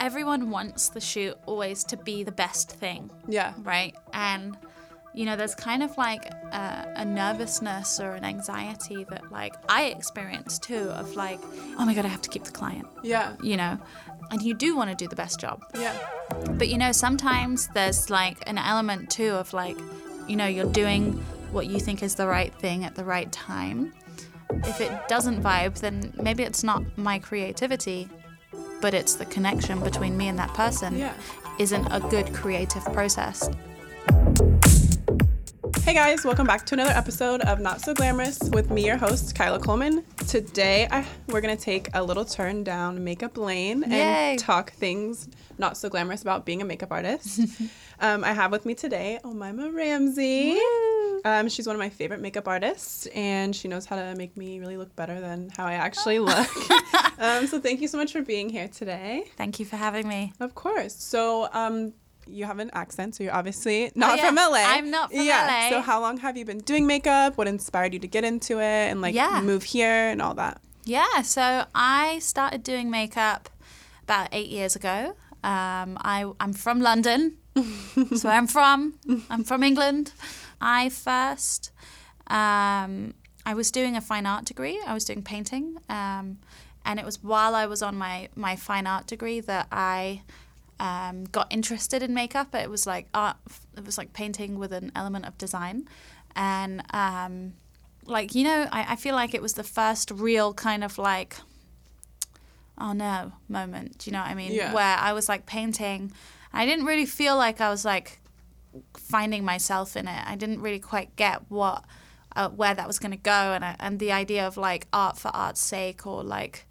everyone wants the shoot always to be the best thing, Yeah. right? And you know, there's kind of like a, a nervousness or an anxiety that like I experience too of like, oh my god, I have to keep the client, Yeah. you know, and you do want to do the best job, Yeah. but you know, sometimes there's like an element too of like, you know, you're doing what you think is the right thing at the right time. If it doesn't vibe, then maybe it's not my creativity, but it's the connection between me and that person Yeah. isn't a good creative process. Hey guys, welcome back to another episode of Not So Glamorous with me, your host, Kyla Coleman. Today, I, we're going to take a little turn down makeup lane and Yay. talk things not so glamorous about being a makeup artist. um, I have with me today Omaima Ramsey. Um, she's one of my favorite makeup artists, and she knows how to make me really look better than how I actually look. um, so, thank you so much for being here today. Thank you for having me. Of course. So, um, you have an accent, so you're obviously not Oh, from LA. I'm not from yeah. LA. So, how long have you been doing makeup? What inspired you to get into it and like Yeah. move here and all that? Yeah, so I started doing makeup about eight years ago. Um, I, I'm from London, so I'm from. I'm from England. I first, um, I was doing a fine art degree. I was doing painting, um, and it was while I was on my my fine art degree that I um, got interested in makeup. It was like art. It was like painting with an element of design, and um, like you know, I, I feel like it was the first real kind of like oh no moment. Do you know what I mean? Yeah. Where I was like painting. I didn't really feel like I was like finding myself in it. I didn't really quite get what uh, where that was going to go, and I, and the idea of like art for art's sake or like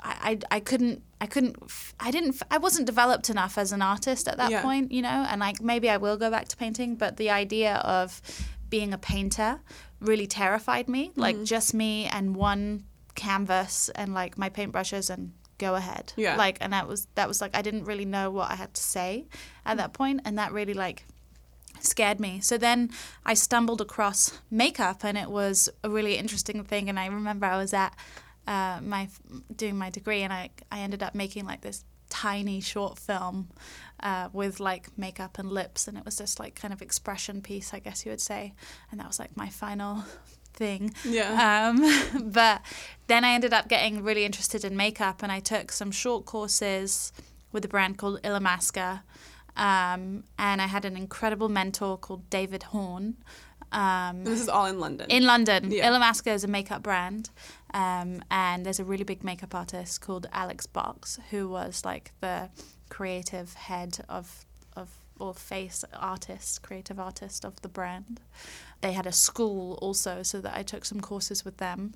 I, I, I couldn't I couldn't I didn't I wasn't developed enough as an artist at that Yeah. point, you know, and like maybe I will go back to painting, but the idea of being a painter really terrified me, Mm-hmm. like just me and one canvas and like my paintbrushes and go ahead. Yeah. Like and that was that was like I didn't really know what I had to say at that point and that really like scared me. So then I stumbled across makeup, and it was a really interesting thing. And I remember I was at uh, my doing my degree, and I I ended up making like this tiny short film uh, with like makeup and lips, and it was just like kind of expression piece, I guess you would say. And that was like my final thing. Yeah. Um, but then I ended up getting really interested in makeup, and I took some short courses with a brand called Illamasqua. Um, and I had an incredible mentor called David Horn. Um, this is all in London. in London, Yeah. Illamasqua is a makeup brand, um, and there's a really big makeup artist called Alex Box, who was like the creative head of of or face artist, creative artist of the brand. They had a school also, so that I took some courses with them,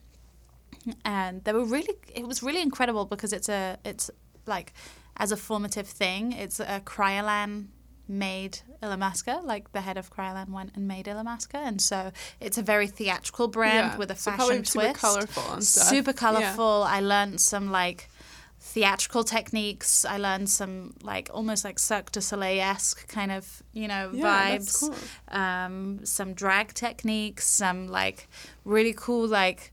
and they were really. It was really incredible because it's a it's like as a formative thing. It's a Cryolan made Illamasqua, like the head of Cryolan went and made Illamasqua, and so it's a very theatrical brand Yeah. with a So fashion probably twist. super colorful and stuff. Super Yeah. colorful. I learned some like theatrical techniques. I learned some like almost like Cirque du Soleil esque kind of you know Yeah, vibes. that's cool. Um, some drag techniques. Some like really cool like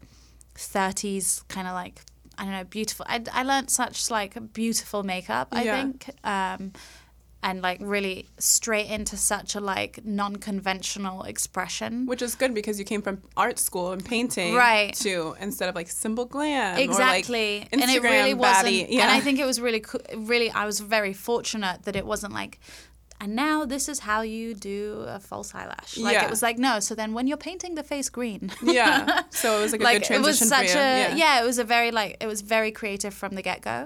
30s kind of like I don't know beautiful. I I learned such like beautiful makeup. I Yeah. think. Um, and like really straight into such a like non-conventional expression Which is good because you came from art school and painting, Right. too instead of like simple glam, exactly or like and it really wasn't. Yeah, and i think it was really cool really i was very fortunate that it wasn't like and now this is how you do a false eyelash like Yeah. it was like no so then when you're painting the face green yeah. So it was like a like good it was transition such for you. a yeah. it was a very like it was very creative from the get-go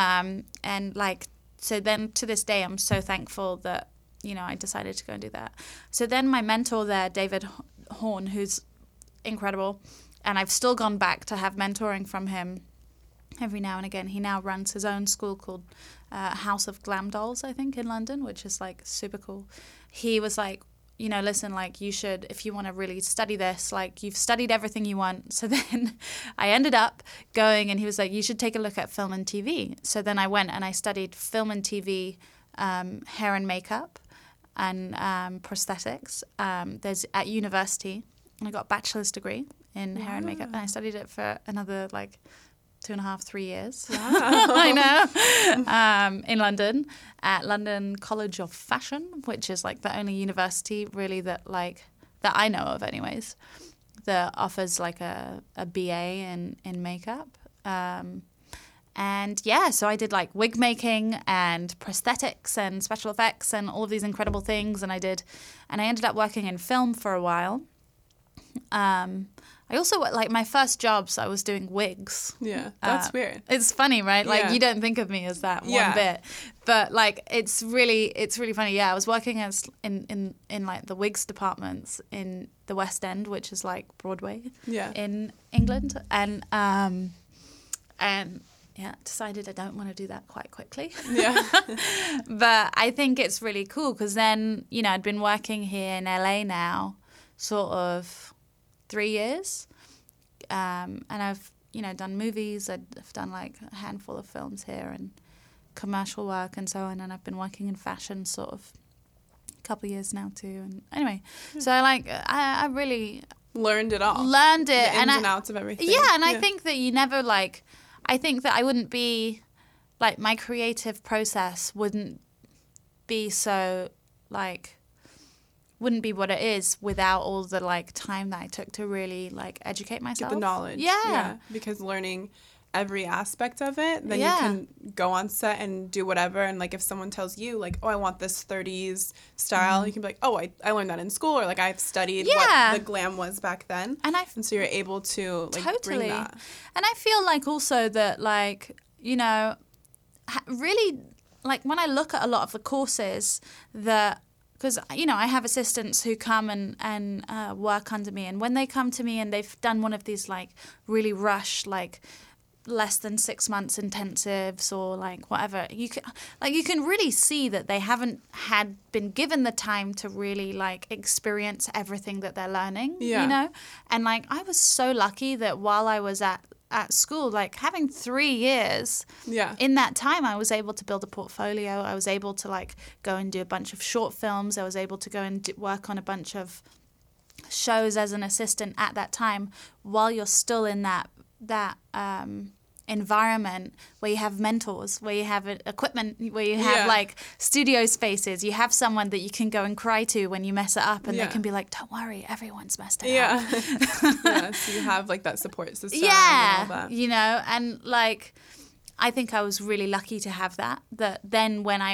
um and like so then to this day i'm so thankful that you know i decided to go and do that. So then my mentor there david horn who's incredible and i've still gone back to have mentoring from him every now and again. He now runs his own school called uh, house of glam dolls i think in london which is like super cool. He was like you know, listen, like you should, if you want to really study this, like you've studied everything you want. So then I ended up going and he was like, you should take a look at film and TV. So then I went and I studied film and TV, um, hair and makeup and um, prosthetics. Um, there's at university and I got a bachelor's degree in hair and makeup and I studied it for another like two and a half, three years. I know. um, in London at London College of Fashion, which is like the only university really that like that I know of, anyways, that offers like a, a BA in in makeup. Um, and yeah, so I did like wig making and prosthetics and special effects and all of these incredible things. And I did, and I ended up working in film for a while. Um, I also like my first jobs. I was doing wigs. Yeah, that's Uh, weird. It's funny, right? Like Yeah. you don't think of me as that one Yeah. bit, but like it's really, it's really funny. Yeah, I was working as in in in like the wigs departments in the West End, which is like Broadway Yeah. in England, and um, and yeah, decided I don't want to do that quite quickly. Yeah. but I think it's really cool because then you know I'd been working here in LA now, sort of three years, um, and I've you know done movies. I've done like a handful of films here and commercial work and so on. And I've been working in fashion sort of a couple of years now too. And anyway, so I like I, I really Learned it all. learned the it ins and and, outs of everything. yeah, and I think that you never like. I think that I wouldn't be like my creative process wouldn't be so like wouldn't be what it is without all the like time that I took to really like educate myself. get the knowledge. Yeah. Because learning every aspect of it, then Yeah. you can go on set and do whatever. And like if someone tells you like, oh, I want this 30s style, you can be like, oh, I, I learned that in school, or like I've studied Mm-hmm. Yeah. what the glam was back then. And I And so you're able to like totally. bring that. And I feel like also that like you know, ha- really like when I look at a lot of the courses that because you know I have assistants who come and and uh, work under me, and when they come to me and they've done one of these like really rush like less than six months intensives or like whatever you can like you can really see that they haven't had been given the time to really like experience everything that they're learning Yeah. you know and like i was so lucky that while i was at at school like having three years Yeah. in that time i was able to build a portfolio i was able to like go and do a bunch of short films i was able to go and d- work on a bunch of shows as an assistant at that time while you're still in that that um, environment where you have mentors where you have equipment where you have Yeah. like studio spaces you have someone that you can go and cry to when you mess it up and Yeah. they can be like don't worry everyone's messed it up Yeah. yeah. So you have like that support system. yeah And all that. you know and like i think i was really lucky to have that that then when i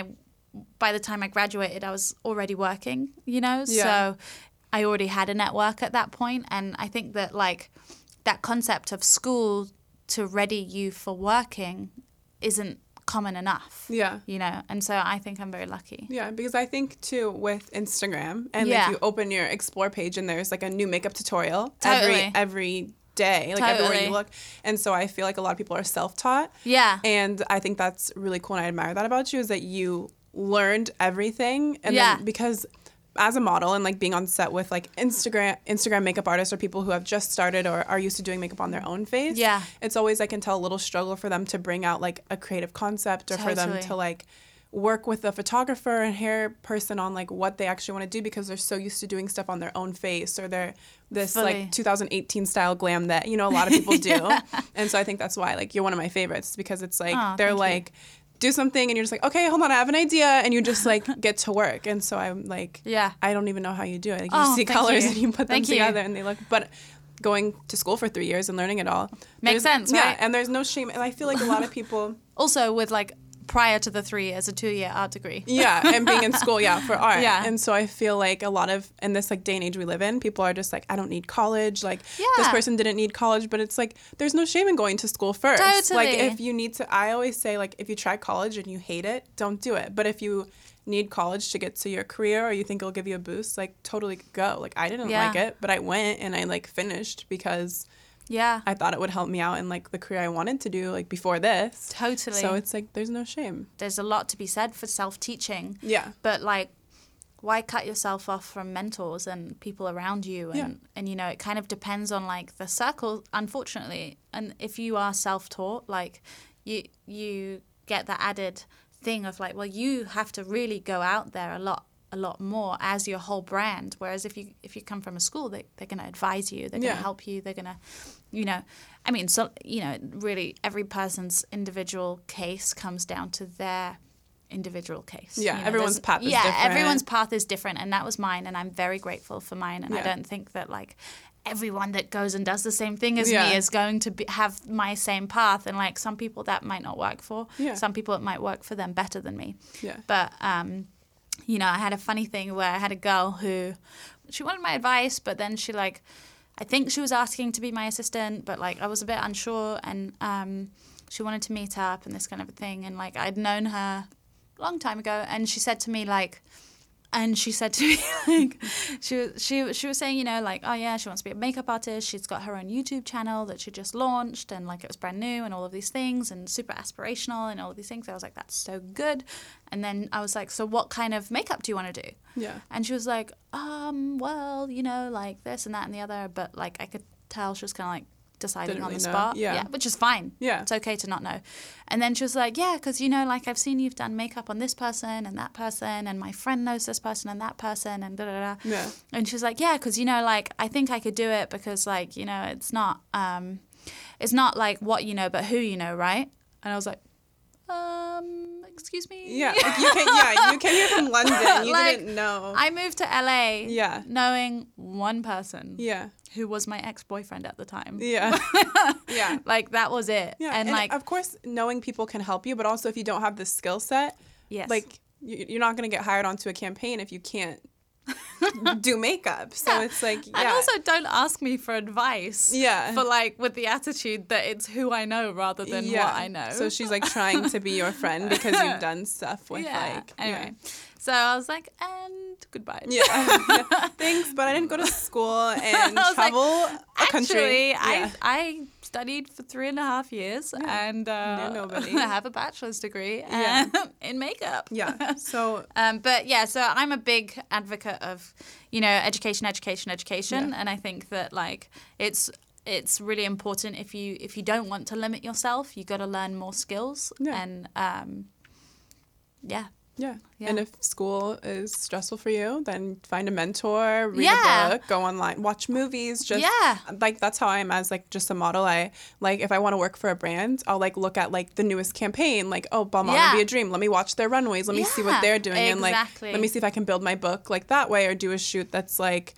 by the time i graduated i was already working you know Yeah. so i already had a network at that point and i think that like that concept of school to ready you for working isn't common enough Yeah. you know and so i think i'm very lucky Yeah, because I think too with Instagram and Yeah. if you open your explore page and there's like a new makeup tutorial Totally. every every day, like everywhere you look. And so I feel like a lot of people are self-taught. yeah And I think that's really cool and I admire that about you is that you learned everything and Yeah. then because as a model and like being on set with like Instagram Instagram makeup artists or people who have just started or are used to doing makeup on their own face. Yeah. It's always I can tell a little struggle for them to bring out like a creative concept or for them to like work with a photographer and hair person on like what they actually want to do because they're so used to doing stuff on their own face or they're this Fully. like 2018 style glam that you know a lot of people do and so i think that's why like you're one of my favorites because it's like Aw, they're like do something and you're just like okay hold on i have an idea and you just like get to work and so i'm like Yeah. i don't even know how you do it like you Oh, see colors you. and you put them Thank you. together and they look but going to school for three years and learning it all Makes sense, yeah right? and there's no shame and i feel like a lot of people also with like prior to the three as a two-year art degree yeah and being in school yeah for art Yeah. and so i feel like a lot of in this like day and age we live in people are just like i don't need college like this person didn't need college but it's like there's no shame in going to school first Totally. like if you need to i always say like if you try college and you hate it don't do it but if you need college to get to your career or you think it'll give you a boost like totally go like i didn't Yeah. like it but i went and i like finished because yeah. I thought it would help me out in like the career i wanted to do like before this. Totally. So it's like there's no shame. There's a lot to be said for self-teaching. Yeah. But like why cut yourself off from mentors and people around you? And Yeah. and you know it kind of depends on like the circle unfortunately. And if you are self-taught like you you get that added thing of like well you have to really go out there a lot a lot more as your whole brand. Whereas if you if you come from a school, they they're going to advise you, they're going Yeah. to help you, they're going to, you know, I mean, so you know, really every person's individual case comes down to their individual case. Yeah, You know, everyone's path is yeah, different. everyone's path is different, and that was mine, and I'm very grateful for mine, and I don't think that like everyone that goes and does the same thing as Yeah. me is going to be, have my same path and like some people that might not work for Yeah. some people it might work for them better than me Yeah. but um you know i had a funny thing where i had a girl who she wanted my advice but then she like i think she was asking to be my assistant but like i was a bit unsure and um she wanted to meet up and this kind of a thing. And like i'd known her a long time ago and she said to me like and she said to me like she was she she was saying you know like oh yeah she wants to be a makeup artist. She's got her own YouTube channel that she just launched and like it was brand new and all of these things and super aspirational and all of these things. I was like that's so good. And then I was like so what kind of makeup do you want to do? Yeah. and she was like um well you know like this and that and the other. But like I could tell she was kind of like deciding Didn't on the really know. spot Yeah. which is fine Yeah. it's okay to not know. And then she was like, yeah, because, you know, like I've seen you've done makeup on this person and that person, and my friend knows this person and that person, and da da da. Yeah. And she was like, yeah, because, you know, like I think I could do it because, like, you know, it's not, um, it's not like what you know, but who you know, right? And I was like, um, excuse me? Yeah. Like you came, yeah, you came here from London. You Like, didn't know. I moved to LA Yeah. knowing one person yeah. who was my ex boyfriend at the time. Yeah. yeah. Like that was it. Yeah. And, like, of course, knowing people can help you, but also if you don't have the skill set, yes. like you're not going to get hired onto a campaign if you can't do makeup. So Yeah. it's like, yeah. And also, don't ask me for advice. Yeah. For like with the attitude that it's who I know rather than yeah. what I know. So she's like trying to be your friend because you've done stuff with yeah. like anyway, so I was like, and goodbye. Yeah. yeah. Thanks, but I didn't go to school and was like, travel a country. Actually, Yeah. I I studied for three and a half years and uh, nobody. I have a bachelor's degree Yeah. um, in makeup. yeah. So Um, but yeah, so I'm a big advocate of, you know, education, education, education, Yeah. and I think that like it's it's really important if you if you don't want to limit yourself, you got to learn more skills, Yeah. and um, yeah, yeah. Yeah. And if school is stressful for you, then find a mentor, read Yeah. a book, go online, watch movies. Just Yeah. like that's how I am as like just a model. I like if I want to work for a brand, I'll like look at like the newest campaign, like oh Balmain Yeah. would be a dream. Let me watch their runways. Let me see what they're doing, and like exactly. let me see if I can build my book like that way, or do a shoot that's like.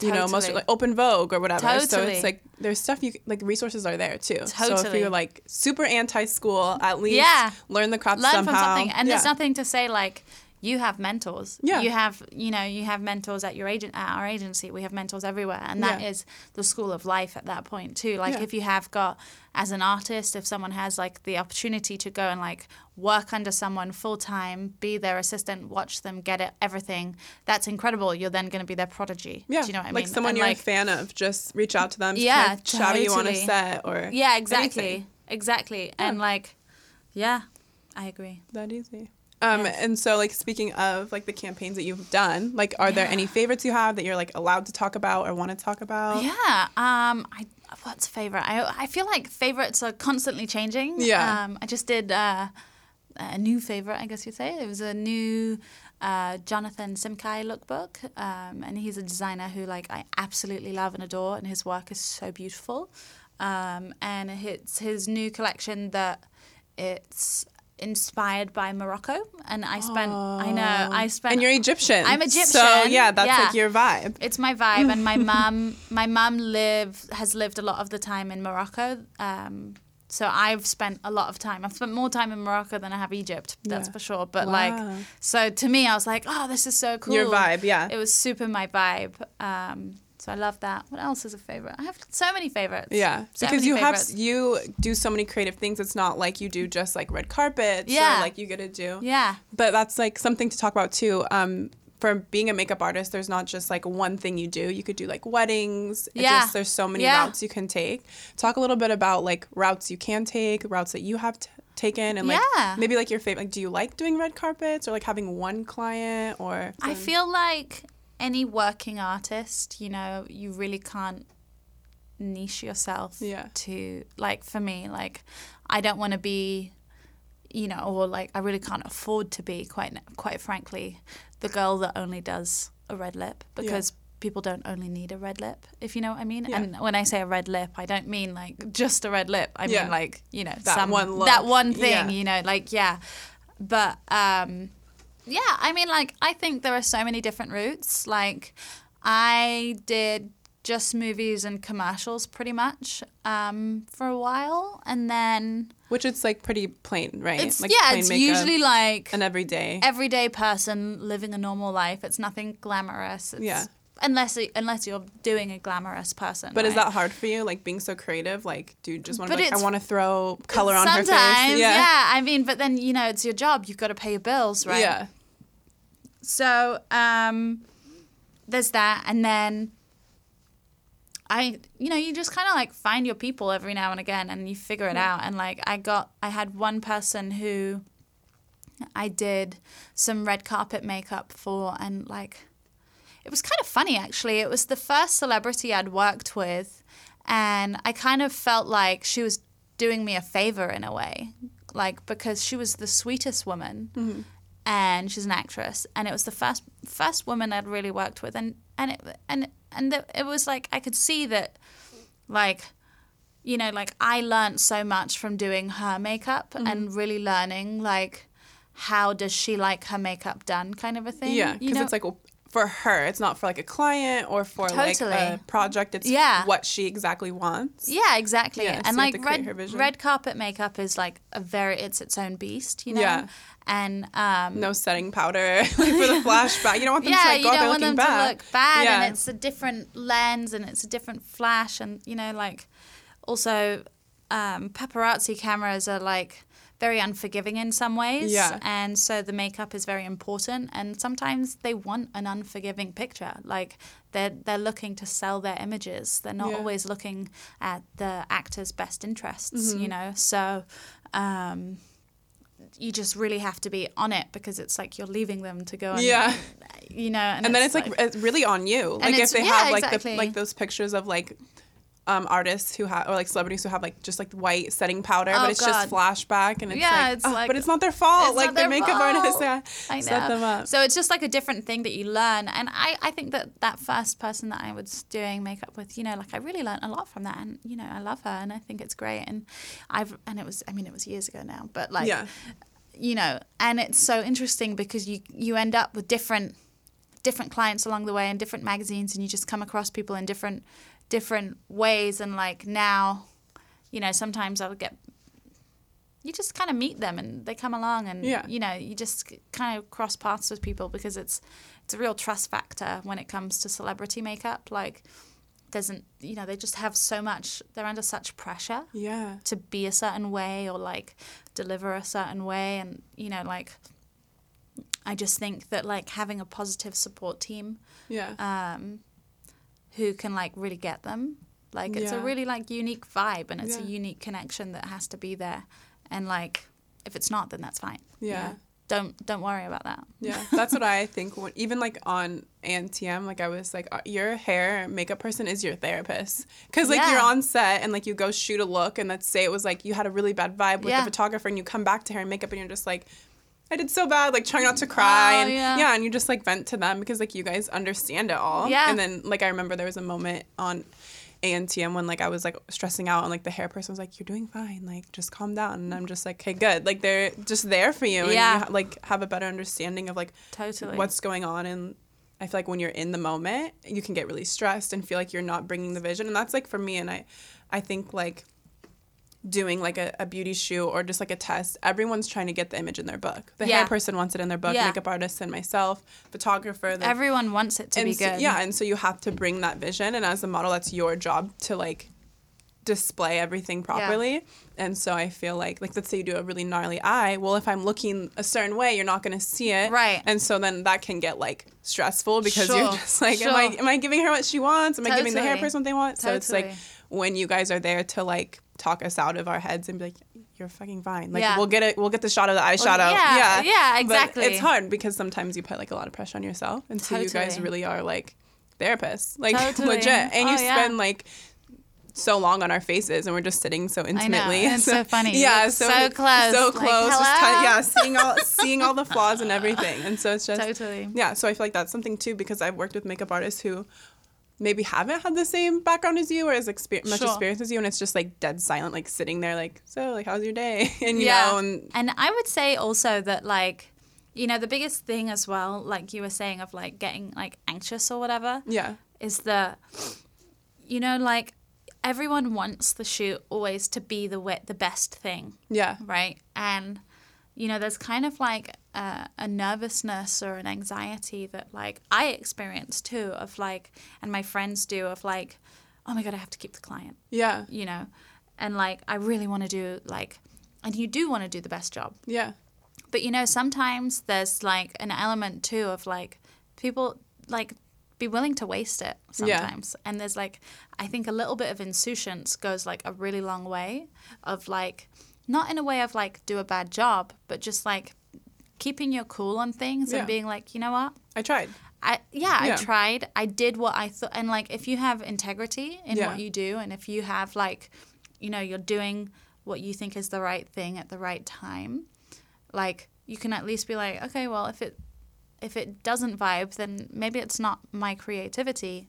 You know, most like Open Vogue or whatever. So it's like there's stuff you like resources are there too. So if you're like super anti school, at least Yeah. learn the craft learn somehow. from something, and there's nothing to say like. You have mentors. Yeah. You have, you know, you have mentors at your agent at our agency. We have mentors everywhere, and that Yeah. is the school of life at that point too. Like Yeah. if you have got as an artist, if someone has like the opportunity to go and like work under someone full time, be their assistant, watch them get it, everything, that's incredible. You're then going to be their prodigy. Yeah, Do you know what I like mean? Like someone And, you're like, a fan of, just reach out to them. Yeah, kind of shadow you on a set or Yeah, exactly, anything. exactly, and like, yeah, I agree. that easy. Um, Yes. and so like speaking of like the campaigns that you've done, like are there any favorites you have that you're like allowed to talk about or want to talk about? Yeah. Um. I what's favorite? I I feel like favorites are constantly changing. Yeah. Um. I just did uh, a new favorite. I guess you'd say it was a new. Uh, Jonathan Simkhai lookbook, um, and he's a designer who like I absolutely love and adore, and his work is so beautiful. Um, and it's his new collection that it's inspired by Morocco, and I spent I know I spent And you're Egyptian. I'm Egyptian. So yeah, that's yeah. like your vibe. it's my vibe, and my mum, my mum live has lived a lot of the time in Morocco. Um, so I've spent a lot of time. I've spent more time in Morocco than I have Egypt. That's Yeah. for sure. But Wow. like, so to me, I was like, oh, this is so cool. Your vibe, yeah. It was super my vibe. Um, so I love that. What else is a favorite? I have so many favorites. Yeah, So because you favorites. have you do so many creative things. It's not like you do just like red carpets. Yeah. or, like you get to do. Yeah. But that's like something to talk about too. Um, for being a makeup artist, there's not just like one thing you do. You could do like weddings. Yeah. just there's so many Yeah. routes you can take. Talk a little bit about like routes you can take, routes that you have t- taken, and like Yeah. maybe like your favorite. Like, do you like doing red carpets or like having one client or? I feel like any working artist, you know, you really can't niche yourself Yeah. to like for me, like I don't want to be you know, or like I really can't afford to be quite quite frankly the girl that only does a red lip because people don't only need a red lip, if you know what I mean. Yeah. And when I say a red lip, I don't mean like just a red lip. I Yeah. mean like you know That some one look. that one thing. Yeah. You know, like yeah, but um, yeah. I mean, like I think there are so many different routes. Like I did just movies and commercials pretty much um, for a while, and then Which it's like pretty plain, right? it's like yeah, it's usually like an everyday. everyday person living a normal life. It's nothing glamorous. It's, Yeah. Unless unless you're doing a glamorous person. But is that hard for you? Like being so creative? Like, do you just want to like, I want to throw color on her face? Sometimes, yeah. I mean, but then you know, it's your job. You've got to pay your bills, right? Yeah. So um, there's that, and then I, you know, you just kind of like find your people every now and again, and you figure it out. And like I got, I had one person who I did some red carpet makeup for, and like it was kind of funny actually. It was the first celebrity I'd worked with, and I kind of felt like she was doing me a favor in a way, like because she was the sweetest woman, and she's an actress, and it was the first first woman I'd really worked with, and and it and and the, it was like I could see that, like. You know, like I learned so much from doing her makeup mm-hmm. and really learning like how does she like her makeup done kind of a thing. Yeah. Because it's like well, for her, it's not for like a client or for like Totally. a project. It's Yeah. what she exactly wants. Yeah, exactly. Yeah, and have like red red carpet makeup is like a very it's its own beast, you know. Yeah. And um No setting powder like for the flashback. You don't want them yeah, to like you go out don't want them to look bad, Yeah. and it's a different lens, and it's a different flash, and you know, like also um, paparazzi cameras are like very unforgiving in some ways, Yeah. and so the makeup is very important, and sometimes they want an unforgiving picture, like they're they're looking to sell their images, they're not Yeah. always looking at the actor's best interests, Mm-hmm. you know, so. Um, you just really have to be on it because it's like you're leaving them to go and Yeah. you know and, and then it's like, it's really on you. Like if they yeah, have like exactly. the like those pictures of like um, artists who have or like celebrities who have like just like white setting powder, Oh, but it's just flashback and it's Yeah, like, it's "Ugh," like- but it's not their fault. Like not the their makeup fault. artists yeah, I set them up. So it's just like a different thing that you learn. And I, I think that that first person that I was doing makeup with, you know, like I really learned a lot from that. And, you know, I love her and I think it's great. And I've, and it was, I mean, it was years ago now, but like, yeah, you know, and it's so interesting because you, you end up with different, different clients along the way and different magazines and you just come across people in different, different ways. And like now, you know, sometimes I'll get you just kind of meet them and they come along and Yeah. you know you just kind of cross paths with people because it's it's a real trust factor when it comes to celebrity makeup like doesn't you know they just have so much they're under such pressure yeah, to be a certain way or like deliver a certain way and you know like i just think that like having a positive support team yeah, um, who can like really get them. Like it's a really like unique vibe and it's a unique connection that has to be there. And like if it's not, then that's fine. you Yeah. Don't don't worry about that. yeah. That's what I think. When, even like on ANTM, like I was like, uh, your hair makeup person is your therapist, because like you're on set and like you go shoot a look, and let's say it was like you had a really bad vibe with Yeah. the photographer, and you come back to her in makeup, and you're just like. I did so bad, like trying not to oh, cry, Oh, and yeah. yeah. and you just like vent to them because like you guys understand it all. Yeah. And then like I remember there was a moment on ANTM when like I was like stressing out and like the hair person was like, "You're doing fine, like just calm down." And I'm just like, "Okay, good." Like they're just there for you, and Yeah. you ha- like have a better understanding of like Totally. what's going on and I feel like when you're in the moment, you can get really stressed and feel like you're not bringing the vision. And that's like for me and I I think like doing like a, a beauty shoot or just like a test, everyone's trying to get the image in their book. The Yeah. hair person wants it in their book, Yeah. makeup artist and myself, photographer. The, Everyone wants it to be so- good. yeah, and so you have to bring that vision and as a model that's your job to like display everything properly. Yeah. And so I feel like like let's say you do a really gnarly eye, well if I'm looking a certain way, you're not going to see it. Right. And so then that can get like stressful because you're just like am I am I giving her what she wants? Am I giving the hair person what they want? So it's like Totally. When you guys are there to like talk us out of our heads and be like you're fucking fine. Like Yeah. we'll get it we'll get the shot of the eyeshadow. yeah, yeah, But exactly. it's hard because sometimes you put like a lot of pressure on yourself and so you guys really are like therapists. Like Totally. legit. And you Oh, yeah. spend like so long on our faces and we're just sitting so I know. intimately. It's so, funny. Yeah, so so close. so close. just hello? t- yeah, seeing all seeing all the flaws and everything. And so it's just Totally. yeah. So I feel like that's something too because I've worked with makeup artists who maybe haven't had the same background as you or as exper- much Sure. experience as you, and it's just like dead silent, like sitting there, like so, like how's your day? And you yeah. know, and and I would say also that like, you know, the biggest thing as well, like you were saying of like getting like anxious or whatever, yeah, is that, you know, like everyone wants the shoot always to be the the best thing, yeah, right? And you know, there's kind of like a, a nervousness or an anxiety that like I experience too of like, and my friends do of like, oh my god, I have to keep the client, yeah, you know, and like I really want to do like, and you do want to do the best job, yeah, but you know, sometimes there's like an element too of like people like be willing to waste it Yeah. sometimes. And there's like I think a little bit of insouciance goes like a really long way of like not in a way of like do a bad job, but just like keeping your cool on things Yeah. and being like, you know what? I tried. I yeah, Yeah. I tried. I did what I thought and like if you have integrity in Yeah. what you do and if you have like you know, you're doing what you think is the right thing at the right time, like you can at least be like, okay, well, if it if it doesn't vibe, then maybe it's not my creativity,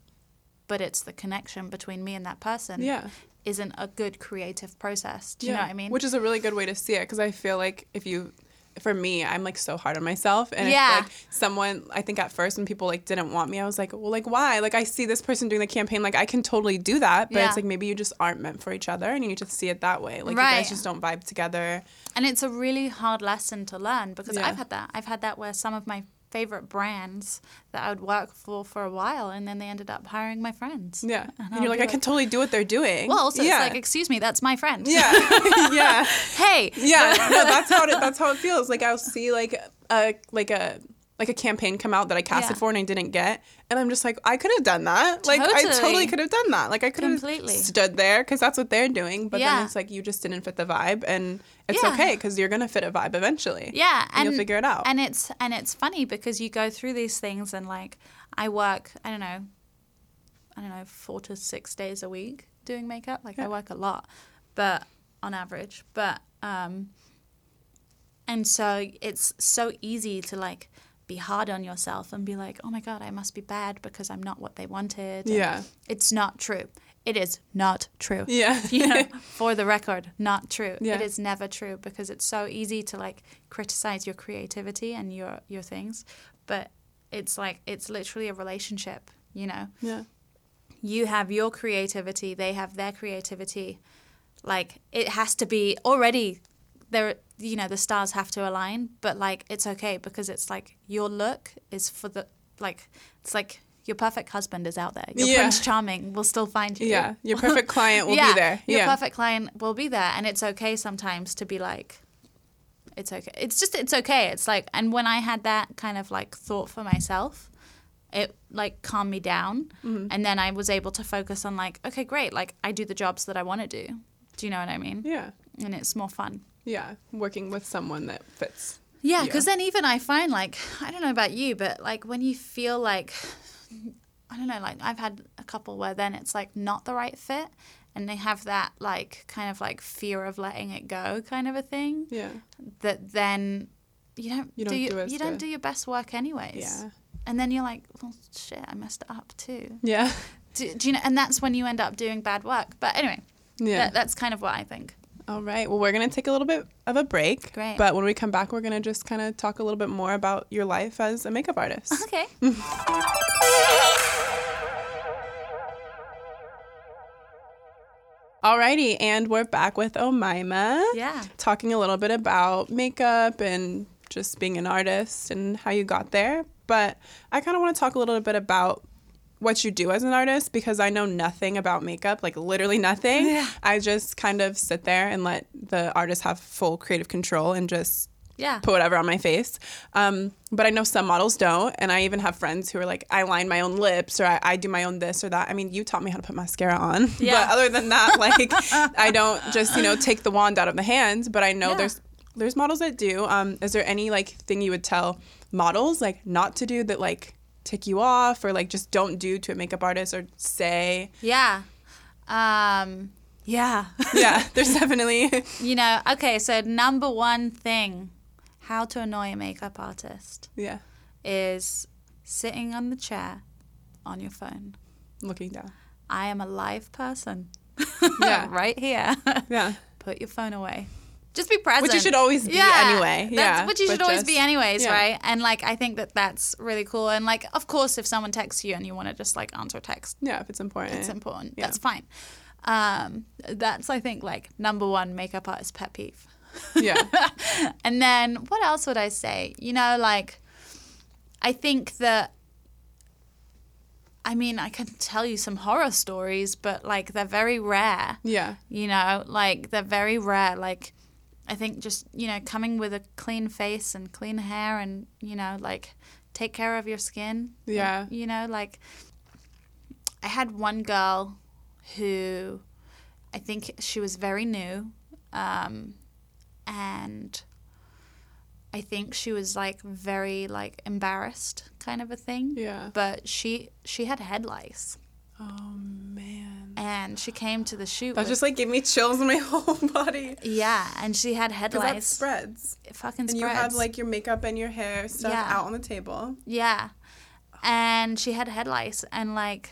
but it's the connection between me and that person. Yeah. Isn't a good creative process. Do you know what I mean? Which is a really good way to see it because I feel like if you, for me, I'm like so hard on myself, and Yeah. like someone, I think at first when people like didn't want me, I was like, well, like why? Like I see this person doing the campaign, like I can totally do that, but Yeah. it's like maybe you just aren't meant for each other, and you need to see it that way. Like you guys just don't vibe together. And it's a really hard lesson to learn because Yeah. I've had that. I've had that where some of my favorite brands that I would work for for a while and then they ended up hiring my friends. Yeah, and, I'll you're like, I can totally do what they're doing. Well, also yeah. it's like, excuse me, that's my friend. yeah, yeah. hey. yeah no that's how it that's how it feels like i'll see like a like a like a campaign come out that i casted Yeah. for and i didn't get and i'm just like i could have done that like i Totally. totally could have done that like i could have Completely. stood there because that's what they're doing but Yeah. then it's like you just didn't fit the vibe and it's Yeah. okay because you're gonna fit a vibe eventually Yeah, And and you'll figure it out. And it's and it's funny because you go through these things and like I work, I don't know, I don't know, four to six days a week doing makeup. Like. I work a lot, but on average, but um, and so it's so easy to like be hard on yourself and be like, oh my god, I must be bad because I'm not what they wanted. And Yeah. it's not true. It is not true yeah you know, for the record, not true. Yeah. It is never true because it's so easy to like criticize your creativity and your your things, but it's like it's literally a relationship, you know. yeah You have your creativity, they have their creativity. Like it has to be already there you know, the stars have to align, but like it's okay because it's like your look is for the like it's like your perfect husband is out there. Your Yeah. prince charming will still find you. yeah your perfect client will yeah, be there Yeah. Your perfect client will be there, and it's okay sometimes to be like, it's okay. It's just it's okay. It's like, and when I had that kind of like thought for myself, it like calmed me down, Mm-hmm. and then I was able to focus on like, okay, great, like I do the jobs that I want to do. Do you know what I mean? yeah And it's more fun. Yeah working with someone that fits Yeah, because then even I find like I don't know about you, but like when you feel like I don't know, like I've had a couple where then it's like not the right fit, and they have that like kind of like fear of letting it go kind of a thing. yeah That then you don't, You do, don't you, do you don't good. do your best work anyways. yeah And then you're like, well, shit, I messed it up too. yeah Do, do you know? And that's when you end up doing bad work. But anyway, yeah that, that's kind of what I think. All right. Well, we're going to take a little bit of a break. Great. But when we come back, we're going to just kind of talk a little bit more about your life as a makeup artist. Okay. Alrighty. And we're back with Omaima. Yeah. Talking a little bit about makeup and just being an artist and how you got there. But I kind of want to talk a little bit about what you do as an artist because I know nothing about makeup, like literally nothing. Yeah. I just kind of sit there and let the artist have full creative control and just Yeah. put whatever on my face. Um, but I know some models don't. And I even have friends who are like, I line my own lips or I, I do my own this or that. I mean, you taught me how to put mascara on. Yeah. But other than that, like, I don't just, you know, take the wand out of the hands. But I know Yeah. there's there's models that do. Um, is there any like thing you would tell models like not to do that like tick you off or like just don't do to a makeup artist or say? Yeah. Um, yeah. yeah, there's definitely. you know, okay, so number one thing how to annoy a makeup artist Yeah, is sitting on the chair on your phone. looking down. I am a live person. Yeah. right here. Yeah, Put your phone away. Just be present. which you should always be yeah, anyway. That's yeah, what you should always just- be anyways, yeah. right? And like I think that that's really cool. And like of course if someone texts you and you want to just like answer a text, Yeah, if it's important. it's important. Yeah. That's fine. Um, that's I think like number one makeup artist pet peeve. Yeah, and then what else would I say? You know, like I think that I mean, I can tell you some horror stories, but like they're very rare. yeah, You know, like they're very rare. Like I think just, you know, coming with a clean face and clean hair and, you know, like take care of your skin. Yeah. You know, like I had one girl who I think she was very new. Um, and I think she was like very like embarrassed kind of a thing. yeah. But she she had head lice Oh man, and she came to the shoot that with just like gave me chills in my whole body. Yeah, and she had head Because that lice. spreads, It fucking and spreads. you have like your makeup and your hair stuff Yeah. out on the table. yeah, and she had head lice, and like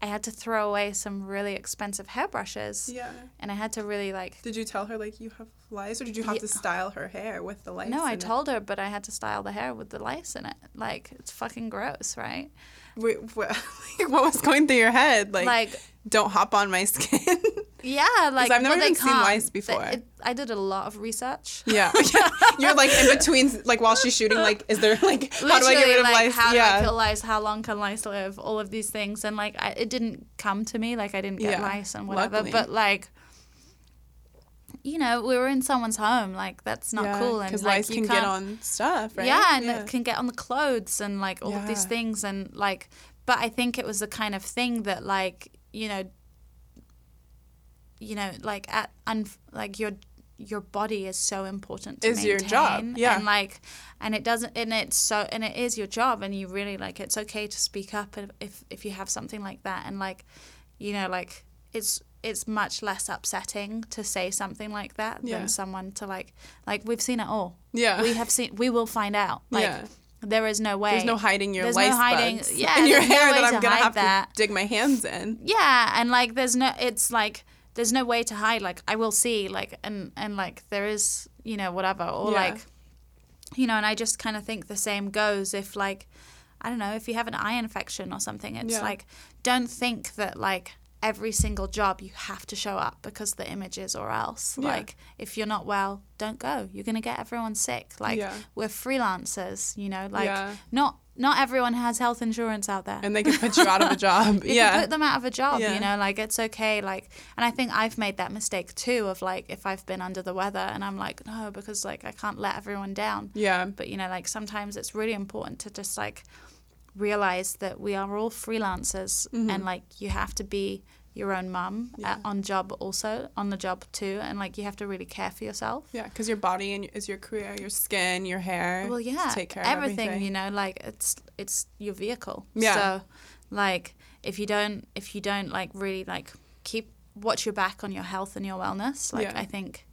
I had to throw away some really expensive hairbrushes, Yeah. and I had to really like. Did you tell her like you have lice, or did you have Yeah. to style her hair with the lice? No, I it? told her, but I had to style the hair with the lice in it. Like it's fucking gross, right? Wait, what, like, what was going through your head? Like, Like don't hop on my skin. yeah, like I've never well, even seen can't. lice before. it- I did a lot of research. yeah. yeah. You're like in between, like while she's shooting, like, is there like, how do I get Literally, rid of like, lice? How yeah. do I kill lice? How long can lice live? All of these things, and like, I, it didn't come to me. Like, I didn't get Yeah, lice and whatever. luckily. But like, you know, we were in someone's home. Like, that's not cool. And like, lice you can get on stuff, right? Yeah, and it can get on the clothes and like all of these things and like. But I think it was the kind of thing that like you know. You know, like at un- like your your body is so important to Is your job, yeah. and like and it doesn't and it's so and it is your job and you really like it's okay to speak up if if, if you have something like that and like you know like it's it's much less upsetting to say something like that Yeah. than someone to like like we've seen it all Yeah. we have seen we will find out like Yeah. There is no way There's no hiding your There's no hiding- bugs yeah, in your no hair way that I'm gonna have that. to dig my hands in. yeah and like there's no it's like there's no way to hide like i will see like and and like there is you know whatever or Yeah. like you know and i just kind of think the same goes if like i don't know if you have an eye infection or something it's Yeah. like don't think that like every single job you have to show up because the images or else Yeah. like if you're not well don't go you're going to get everyone sick like Yeah. we're freelancers you know like Yeah. not not everyone has health insurance out there And they can put you out of a job. yeah. can put them out of a job Yeah. you know like it's okay like and i think i've made that mistake too of like if i've been under the weather and i'm like no because like i can't let everyone down yeah. but you know like sometimes it's really important to just like realize that we are all freelancers and like you have to be your own mum Mm-hmm. Yeah. uh, on job also on the job too and like you have to really care for yourself Yeah, because your body and is your career, your skin, your hair. well yeah take care of everything, everything. you know like it's it's your vehicle Yeah. so like if you don't if you don't like really like keep watch your back on your health and your wellness like Yeah. i think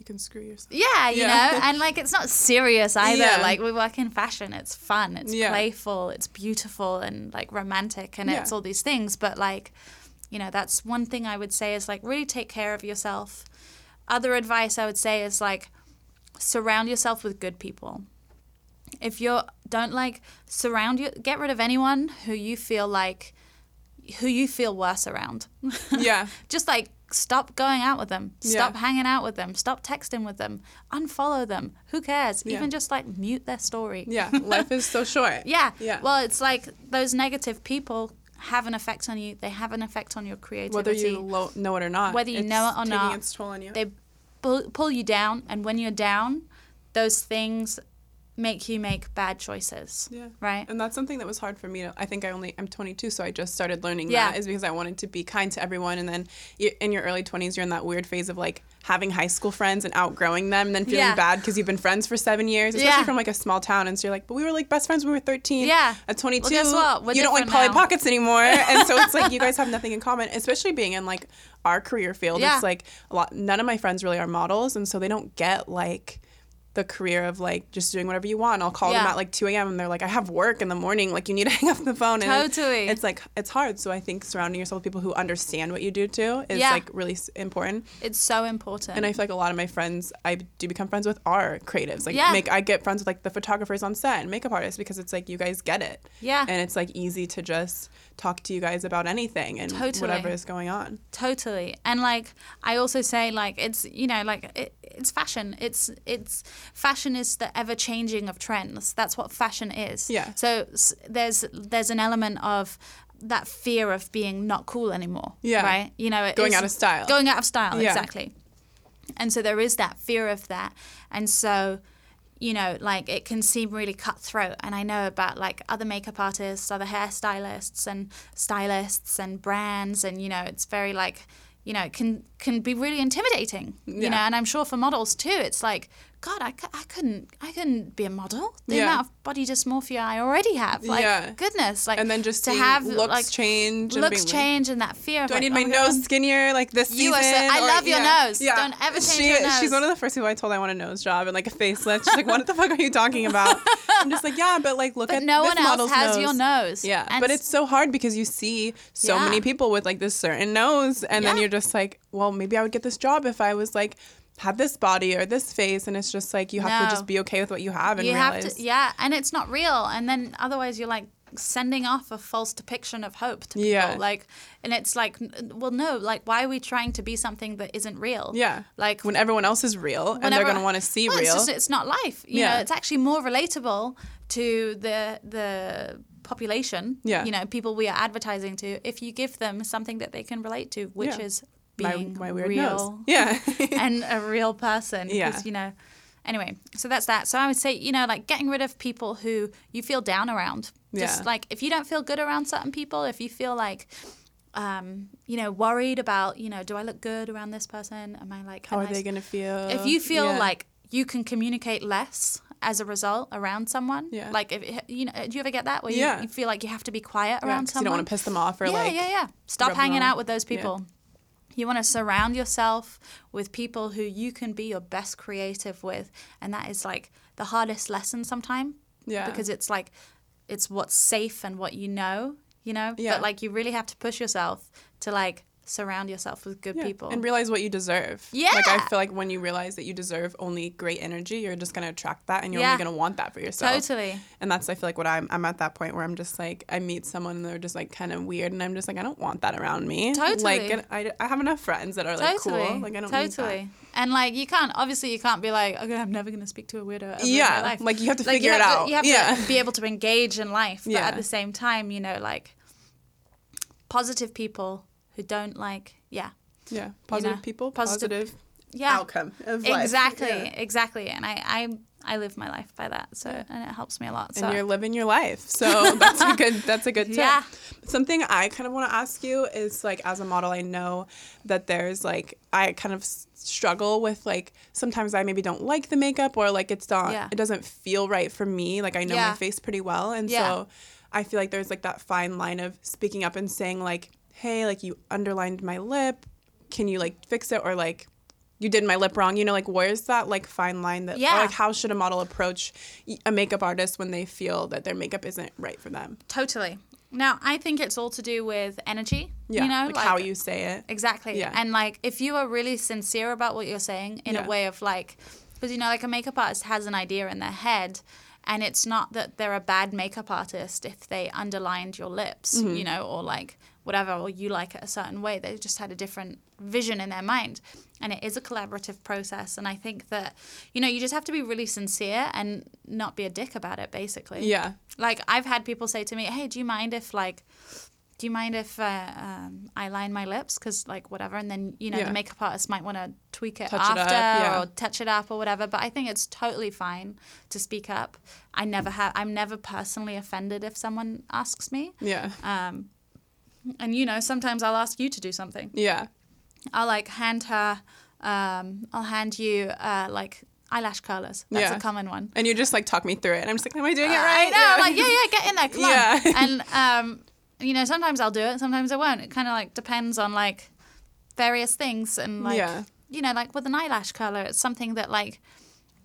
You can screw yourself. yeah you Yeah. know and like it's not serious either Yeah. like we work in fashion it's fun it's Yeah. playful it's beautiful and like romantic and it's all these things but like you know that's one thing i would say is like really take care of yourself other advice i would say is like surround yourself with good people if you're don't like surround you get rid of anyone who you feel like who you feel worse around Yeah. just like stop going out with them stop Yeah. hanging out with them stop texting with them unfollow them who cares Yeah. even just like mute their story Yeah. Life is so short. yeah Yeah. well it's like those negative people have an effect on you they have an effect on your creativity Whether you lo- know it or not. Whether you know it or not, its toll on you. they pull, pull you down and when you're down those things make you make bad choices. Yeah. Right? And that's something that was hard for me. To, I think I only I'm 22, so I just started learning Yeah. that is because I wanted to be kind to everyone. And then you, in your early 20s, you're in that weird phase of like having high school friends and outgrowing them, and then feeling Yeah. bad because you've been friends for seven years, especially Yeah. from like a small town. And so you're like, but we were like best friends when we were 13. Yeah. At 22, Well, guess what? We're you don't like Polly. Pockets anymore, and so it's like you guys have nothing in common. Especially being in like our career field, it's like a lot. None of my friends really are models, and so they don't get like the career of like just doing whatever you want. I'll call them at like 2 a.m. and they're like, I have work in the morning. Like you need to hang up the phone. And Totally. It's like it's hard. So I think surrounding yourself with people who understand what you do too is Yeah. like really important. It's so important. And I feel like a lot of my friends, I do become friends with are creatives. Like Yeah. make I get friends with like the photographers on set and makeup artists because it's like you guys get it. Yeah. And it's like easy to just talk to you guys about anything and Totally. whatever is going on. totally and like i also say like it's you know like it, it's fashion it's it's fashion is the ever changing of trends that's what fashion is Yeah. so there's there's an element of that fear of being not cool anymore Yeah. right you know Going out of style. going out of style Yeah. exactly and so there is that fear of that and so you know like it can seem really cutthroat and i know about like other makeup artists other hairstylists and stylists and brands and you know it's very like you know it can can be really intimidating you Yeah. know and i'm sure for models too it's like god i, I couldn't i couldn't be a model the Yeah. amount of body dysmorphia i already have like Yeah. goodness like And then just to have looks like change. and looks being like, change and that fear of Do I like, need oh my God, nose skinnier like this You season? so- I Or- love your yeah. nose. Yeah. Don't ever change she, your nose. She's one of the first people I told I want a nose job and like a facelift. She's like, what the fuck are you talking about? I'm just like, yeah, but like look but at no this one else has nose. your nose Yeah, And but it's so hard because you see so many people with like this certain nose, and then you're just like, well, maybe I would get this job if I was like had this body or this face, and it's just like you have No. to just be okay with what you have and you realize. have to yeah and it's not real and then otherwise you're like sending off a false depiction of hope to people Yeah. like and it's like well no like why are we trying to be something that isn't real yeah, like when everyone else is real and they're gonna want to see well, real. it's, just, it's not life you Yeah. know it's actually more relatable to the the population Yeah. you know people we are advertising to if you give them something that they can relate to which Yeah. is being my weird real nose. Yeah. and a real person. Yeah. Because, you know, anyway, so that's that. So I would say, you know, like getting rid of people who you feel down around. Just Yeah. like if you don't feel good around certain people, if you feel like, um, you know, worried about, you know, do I look good around this person? Am I like, How are I they gonna feel? if you feel Yeah. like you can communicate less as a result around someone, Yeah. like if you know, do you ever get that where you, Yeah. you feel like you have to be quiet around Yeah, 'cause you don't want to piss them off or yeah, like yeah, yeah. Yeah. Stop hanging out with those Yeah. You want to surround yourself with people who you can be your best creative with, and that is like the hardest lesson sometimes yeah because it's like it's what's safe and what you know, you know. Yeah. But like you really have to push yourself to like surround yourself with good Yeah, people. and realize what you deserve. Yeah. like I feel like when you realize that you deserve only great energy, you're just gonna attract that, and you're Yeah. only gonna want that for yourself. totally. And that's I feel like what I'm I'm at that point where I'm just like I meet someone and they're just like kind of weird, and I'm just like I don't want that around me. Totally. Like I, I have enough friends that are like totally. cool. Like I don't totally. And like you can't obviously you can't be like okay I'm never gonna speak to a weirdo ever that. in my Yeah, like you have to Like, figure it have out. To, you have yeah. to be able to engage in life, but Yeah. at the same time, you know, like positive people who don't like, yeah, yeah, positive know, people, positive- positive, yeah, outcome of life. exactly, Yeah. exactly. And I, I, I live my life by that, so and it helps me a lot. So And you're living your life, so that's a good that's a good tip. Yeah. Something I kind of want to ask you is like as a model, I know that there's like I kind of struggle with like sometimes I maybe don't like the makeup or like it's not Yeah. it doesn't feel right for me. Like I know Yeah. my face pretty well, and so I feel like there's like that fine line of speaking up and saying like, hey, like you underlined my lip, can you like fix it or like. You did my lip wrong, you know. Like, where's that like fine line that, Yeah. like, how should a model approach a makeup artist when they feel that their makeup isn't right for them? totally. Now I think it's all to do with energy. Yeah, you know, like, how you say it. Exactly. Yeah. And like if you are really sincere about what you're saying in Yeah. a way of like because you know like a makeup artist has an idea in their head and it's not that they're a bad makeup artist if they underlined your lips, Mm-hmm. you know, or like whatever or you like it a certain way. They just had a different vision in their mind. And it is a collaborative process and I think that you know, you just have to be really sincere and not be a dick about it basically. Yeah. Like I've had people say to me, "Hey, do you mind if like do you mind if uh, um, I line my lips? Because, like, whatever. And then, you know, Yeah. the makeup artist might want to tweak it Touch it after up, yeah. or touch it up or whatever. But I think it's totally fine to speak up. I never have, I'm never personally offended if someone asks me. Yeah. Um, and, you know, sometimes I'll ask you to do something. Yeah. I'll, like, hand her, um, I'll hand you, uh, like, eyelash curlers. That's Yeah. a common one. And you just like talk me through it. And I'm just like, am I doing it right? I know, like, yeah, yeah, get in there, come Yeah. on. And, um, you know, sometimes I'll do it, sometimes I won't. It kind of like depends on like various things. And like, Yeah. you know, like with an eyelash curler, it's something that like,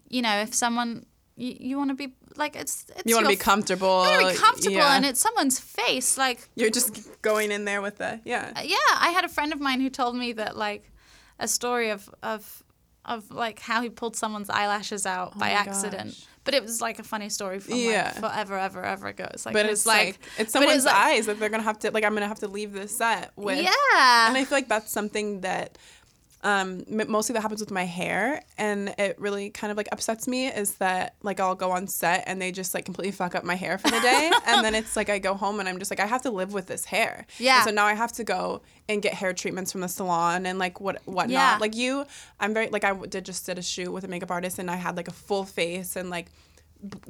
you know, if someone, you, you want to be like, it's, it's You want to be comfortable. You want to be comfortable yeah. and it's someone's face. Like, You're just going in there with the, yeah. Uh, yeah, I had a friend of mine who told me that like a story of of of like how he pulled someone's eyelashes out oh by Oh my accident. gosh. But it was like a funny story from Yeah. like forever, ever, ever ago. It's like But it it's like, like it's someone's was like- eyes that they're gonna have to like I'm gonna have to leave this set with. yeah, And I feel like that's something that um, mostly that happens with my hair, and it really kind of like upsets me is that like I'll go on set and they just like completely fuck up my hair for the day, and then it's like I go home and I'm just like I have to live with this hair. Yeah. And so now I have to go and get hair treatments from the salon and like what whatnot. Yeah. Like you, I'm very like I did just did a shoot with a makeup artist and I had like a full face and like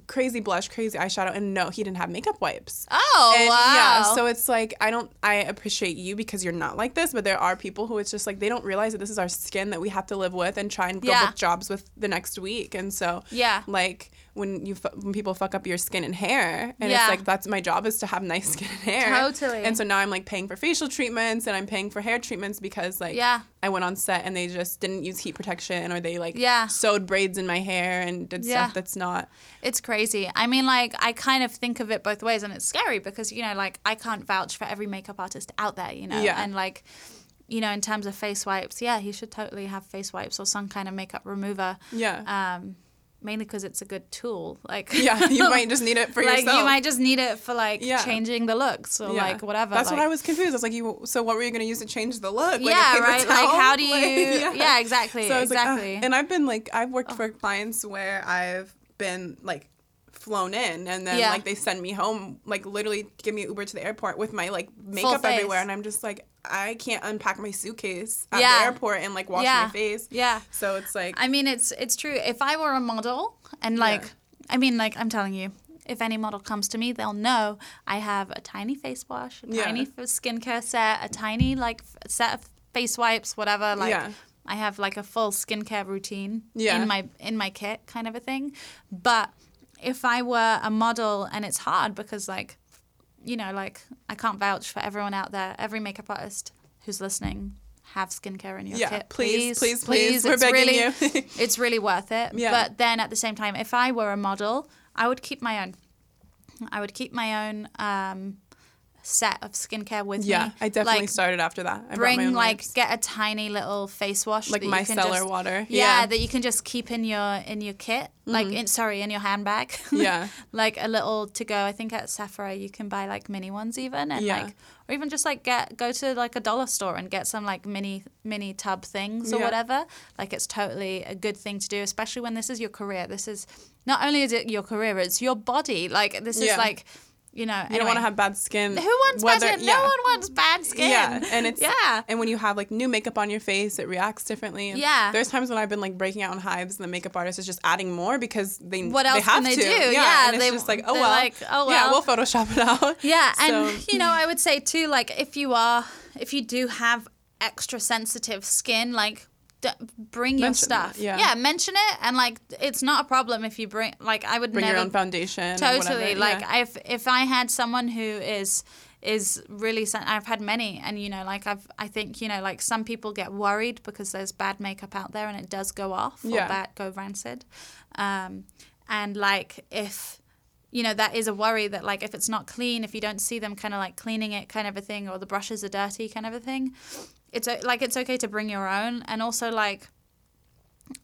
crazy blush, crazy eyeshadow, and no, he didn't have makeup wipes. Oh And, wow! Yeah, so it's like I don't I appreciate you because you're not like this, but there are people who it's just like they don't realize that this is our skin that we have to live with and try and go Yeah. book jobs with the next week. And so Yeah. like when you when people fuck up your skin and hair, and Yeah. it's like that's my job is to have nice skin and hair. Totally. And so now I'm like paying for facial treatments and I'm paying for hair treatments because like Yeah. I went on set and they just didn't use heat protection or they like Yeah. sewed braids in my hair and did Yeah. stuff that's not It's crazy. I mean, like, I kind of think of it both ways, and it's scary because, you know, like, I can't vouch for every makeup artist out there, you know? Yeah. And, like, you know, in terms of face wipes, yeah, he should totally have face wipes or some kind of makeup remover. yeah. Um, mainly because it's a good tool. Like, yeah, you might just need it for like, yourself. you might just need it for, like, Yeah. changing the looks or, Yeah. like, whatever. That's like, what I was confused. I was like, "You so what were you going to use to change the look?" Like yeah, right. Like, how do you? Like, yeah. exactly. So I was like, "Ugh." exactly. Oh. and I've been like, I've worked oh. for clients where I've been like flown in, and then Yeah. like they send me home, like literally give me an Uber to the airport with my like makeup everywhere, and I'm just like, I can't unpack my suitcase at Yeah. the airport and like wash Yeah. my face. yeah. So it's like, I mean, it's it's true. If I were a model, and like. I mean, like, I'm telling you, if any model comes to me, they'll know I have a tiny face wash, a tiny f- skincare set, a tiny like f- set of face wipes, whatever. Like. I have like a full skincare routine Yeah. in my in my kit, kind of a thing. But if I were a model, and it's hard because like, you know, like I can't vouch for everyone out there, every makeup artist who's listening. Have skincare in your Yeah, kit, please, please, please, please. We're It's begging really, you. it's really worth it. Yeah. But then at the same time, if I were a model, I would keep my own. I would keep my own um, set of skincare with yeah, me. Yeah, I definitely like, started after that. I bring like get a tiny little face wash like that you my can cellar just- water. Yeah, that you can just keep in your in your kit, like in sorry in your handbag. Mm-hmm. Yeah. like a little to go. I think at Sephora you can buy like mini ones even, and Yeah. like or even just like get go to like a dollar store and get some like mini mini tub things or Yeah. whatever. Like it's totally a good thing to do, especially when this is your career. This is not only is it your career, it's your body. Like this Yeah. is like you know You don't want to have bad skin. who wants bad skin? yeah. No one wants bad skin. Yeah, and it's yeah. and when you have like new makeup on your face, it reacts differently. And Yeah. there's times when I've been like breaking out in hives, and the makeup artist is just adding more because they What they else have can they to. do? Yeah, Yeah, and it's just like oh well, like, oh, yeah, well. we'll Photoshop it out. Yeah, and you know, I would say too, like if you are, if you do have extra sensitive skin, like d- bring your Mention that, stuff. yeah. mention it, and like it's not a problem if you bring. Like I would Bring never your own foundation. totally like yeah. if if I had someone who is is really I've had many and you know like I've I think you know like some people get worried because there's bad makeup out there and it does go off Yeah. or bad go rancid um and like if you know that is a worry that like if it's not clean if you don't see them kind of like cleaning it kind of a thing or the brushes are dirty kind of a thing it's like it's okay to bring your own and also like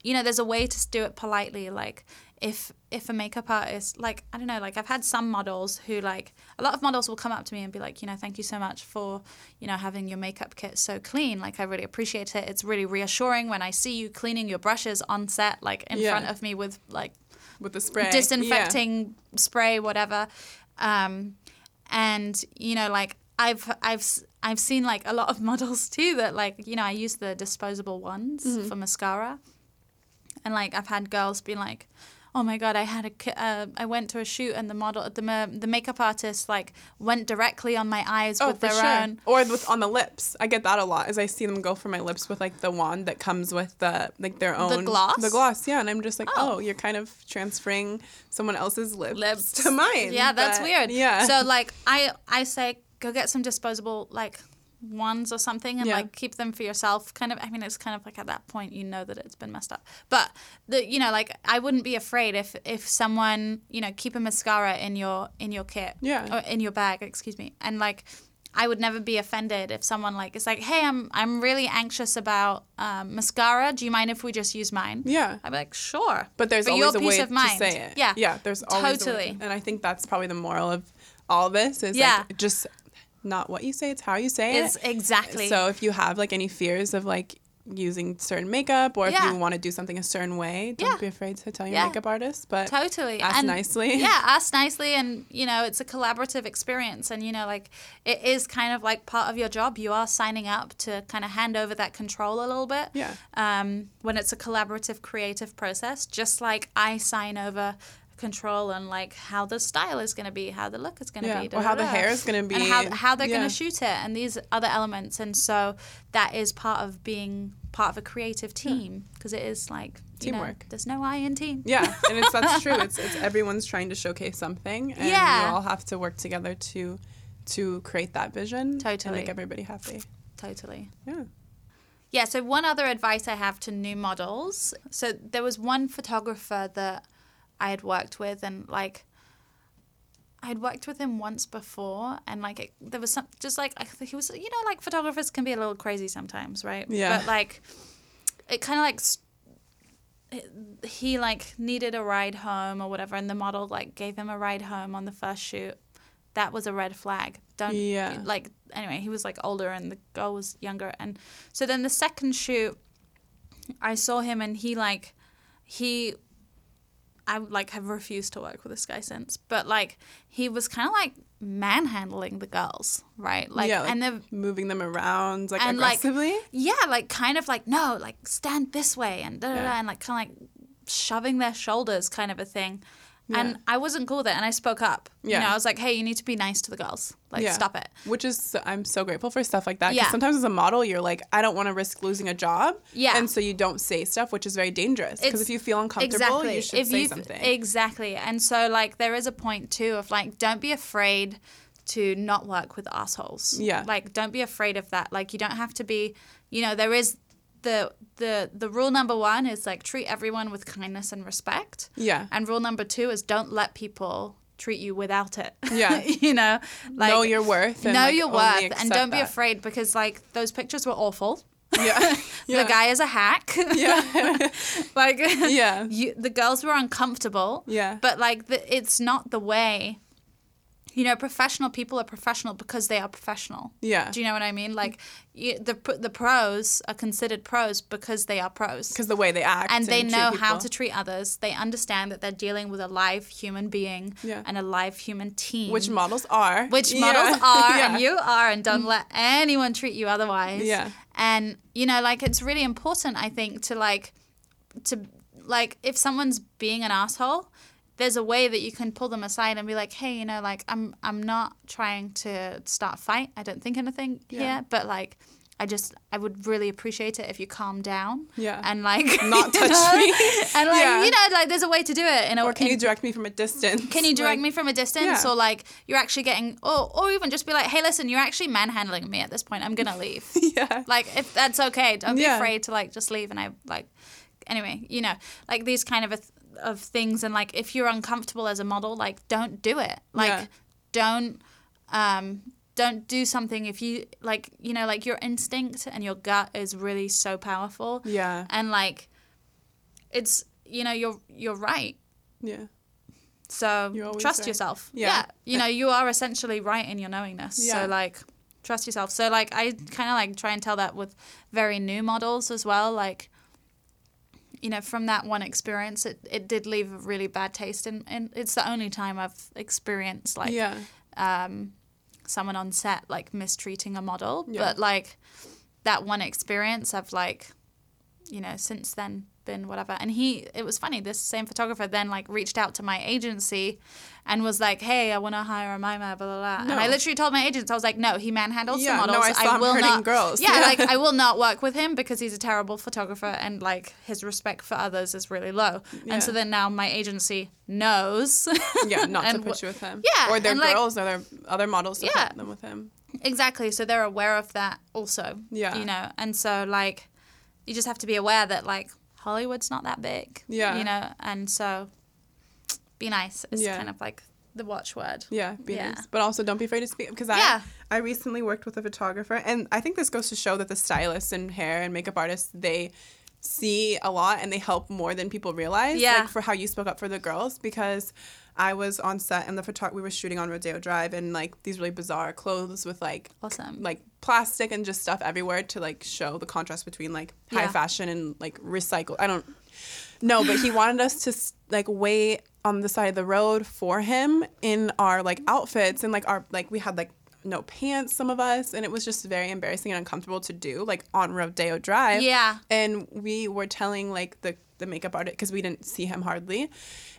you know there's a way to do it politely like if if a makeup artist like i don't know like i've had some models who like a lot of models will come up to me and be like you know thank you so much for you know having your makeup kit so clean like i really appreciate it it's really reassuring when i see you cleaning your brushes on set like in Yeah. front of me with like with the spray, disinfecting spray, whatever. Um, and you know, like I've I've I've seen like a lot of models too that like you know I use the disposable ones Mm-hmm. for mascara, and like I've had girls be like, "Oh my god, I had a uh, I went to a shoot and the model the the makeup artist like went directly on my eyes Oh, with their sure. own." Or with on the lips. I get that a lot. As I see them go for my lips with like the wand that comes with the like their own the gloss? The gloss, yeah. And I'm just like, Oh. oh, you're kind of transferring someone else's lips, Lips. to mine. Yeah, that's but- weird. Yeah. So like I I say go get some disposable like ones or something and Yeah. like keep them for yourself kind of i mean it's kind of like at that point you know that it's been messed up but the you know like i wouldn't be afraid if if someone you know keep a mascara in your in your kit Yeah. or in your bag excuse me and like I would never be offended if someone like is like, "Hey, I'm I'm really anxious about um, mascara. Do you mind if we just use mine?" yeah. I'd be like, "Sure." But there's For always your a way to mind. say it. Yeah. Yeah. There's always a way to- Totally. and I think that's probably the moral of all this is Yeah. like just not what you say, it's how you say It's it. exactly. So if you have like any fears of like using certain makeup or if you want to do something a certain way, don't Yeah. be afraid to tell your Yeah. makeup artist. But totally ask and nicely. yeah ask nicely and you know it's a collaborative experience and you know like it is kind of like part of your job you are signing up to kind of hand over that control a little bit Yeah. um, when it's a collaborative creative process just like i sign over control and like how the style is going to be how the look is going to Yeah, be or how the da-da-da. hair is gonna be, and how, how they're yeah. going to shoot it and these other elements and so that is part of being part of a creative team because it is like you know, Teamwork. there's no i in team Yeah, and it's that's true. It's it's everyone's trying to showcase something, and Yeah. you all have to work together to to create that vision and make everybody happy. totally Yeah. Yeah, so one other advice I have to new models. So there was one photographer that I had worked with, and like I had worked with him once before, and like it, there was some just like I think he was, you know, like photographers can be a little crazy sometimes, right? Yeah. But like it kind of like it- he like needed a ride home or whatever, and the model like gave him a ride home on the first shoot. That was a red flag. Don't Yeah. like anyway. He was like older, and the girl was younger, and so then the second shoot, I saw him, and he like he. I like have refused to work with this guy since, but like he was kind of like manhandling the girls, right? Like, yeah, like and they're moving them around like and, like, aggressively. yeah, like kind of like no, like stand this way and da da da, Yeah. and like kind of like shoving their shoulders, kind of a thing. Yeah. And I wasn't cool with it, and I spoke up. You Yeah. know, I was like, "Hey, you need to be nice to the girls. Like, Yeah. stop it." Which is so- I'm so grateful for stuff like that. Yeah. sometimes as a model, you're like, I don't want to risk losing a job. Yeah. And so you don't say stuff, which is very dangerous. Because if you feel uncomfortable, exactly. you should say something. Exactly. And so like there is a point too of like don't be afraid to not work with assholes. Yeah. Like don't be afraid of that. Like you don't have to be you know, there is the the the rule number one is like treat everyone with kindness and respect. yeah. And rule number two is don't let people treat you without it. Yeah. you know? Like know your worth. And know like, your worth and don't be afraid because like those pictures were awful. Yeah. yeah. The guy is a hack. Yeah. like Yeah. you, the girls were uncomfortable. Yeah. But like the, it's not the way. You know, professional people are professional because they are professional. Yeah. Do you know what I mean? Like you, the the pros are considered pros because they are pros. Because the way they act. And they know how to treat others. They understand that they're dealing with a live human being Yeah. and a live human team. Which models are. which Yeah. models are Yeah. and you are and don't mm. let anyone treat you otherwise Yeah. and you know like it's really important i think to like to like if someone's being an asshole there's a way that you can pull them aside and be like hey you know like i'm i'm not trying to start a fight i don't think anything Yeah. here but like I just I would really appreciate it if you calm down. Yeah. And like Not touch know? me. And like Yeah. you know, like there's a way to do it in a Or can in- you direct me from a distance? can you direct Like, me from a distance Yeah. or like you're actually getting or or even just be like hey listen you're actually manhandling me at this point i'm gonna leave Yeah. like if that's okay don't be Yeah. afraid to like just leave and i like anyway you know like these kind of a th- of things and like if you're uncomfortable as a model like don't do it like Yeah. don't um don't do something if you like you know like your instinct and your gut is really so powerful Yeah. and like it's you know you're you're right Yeah. so trust right. yourself. Yeah. Yeah. You know, you are essentially right in your knowingness. Yeah. So like trust yourself. So like I kind of like try and tell that with very new models as well like you know, from that one experience, it, it did leave a really bad taste, and, and it's the only time I've experienced like yeah. um, someone on set like mistreating a model, Yeah. but like that one experience I've like you know since then been whatever and he it was funny this same photographer then like reached out to my agency and was like hey i want to hire a mima blah blah blah and i literally told my agents i was like no he manhandles Yeah, the no, models I saw him will hurting not girls. yeah, Yeah. like i will not work with him because he's a terrible photographer and like his respect for others is really low and so then now my agency knows Yeah, not to put you with him. Yeah, Or their and, like- girls or their other models to Yeah. put them with him. Exactly. So they're aware of that also. Yeah. You know, and so like you just have to be aware that like Hollywood's not that big. Yeah. You know, and so be nice is Yeah. kind of like the watchword. Yeah, be Yeah. nice. But also don't be afraid to speak because Yeah. I I recently worked with a photographer and I think this goes to show that the stylists and hair and makeup artists they see a lot and they help more than people realize. Yeah. Like for how you spoke up for the girls because I was on set and the photog we were shooting on Rodeo Drive and like these really bizarre clothes with like Awesome. like plastic and just stuff everywhere to like show the contrast between like high Yeah. fashion and like recycled. I don't know, but he wanted us to like wait on the side of the road for him in our like outfits and like our like we had like no pants some of us and it was just very embarrassing and uncomfortable to do like on Rodeo Drive. Yeah. And we were telling like the the makeup artist because we didn't see him hardly,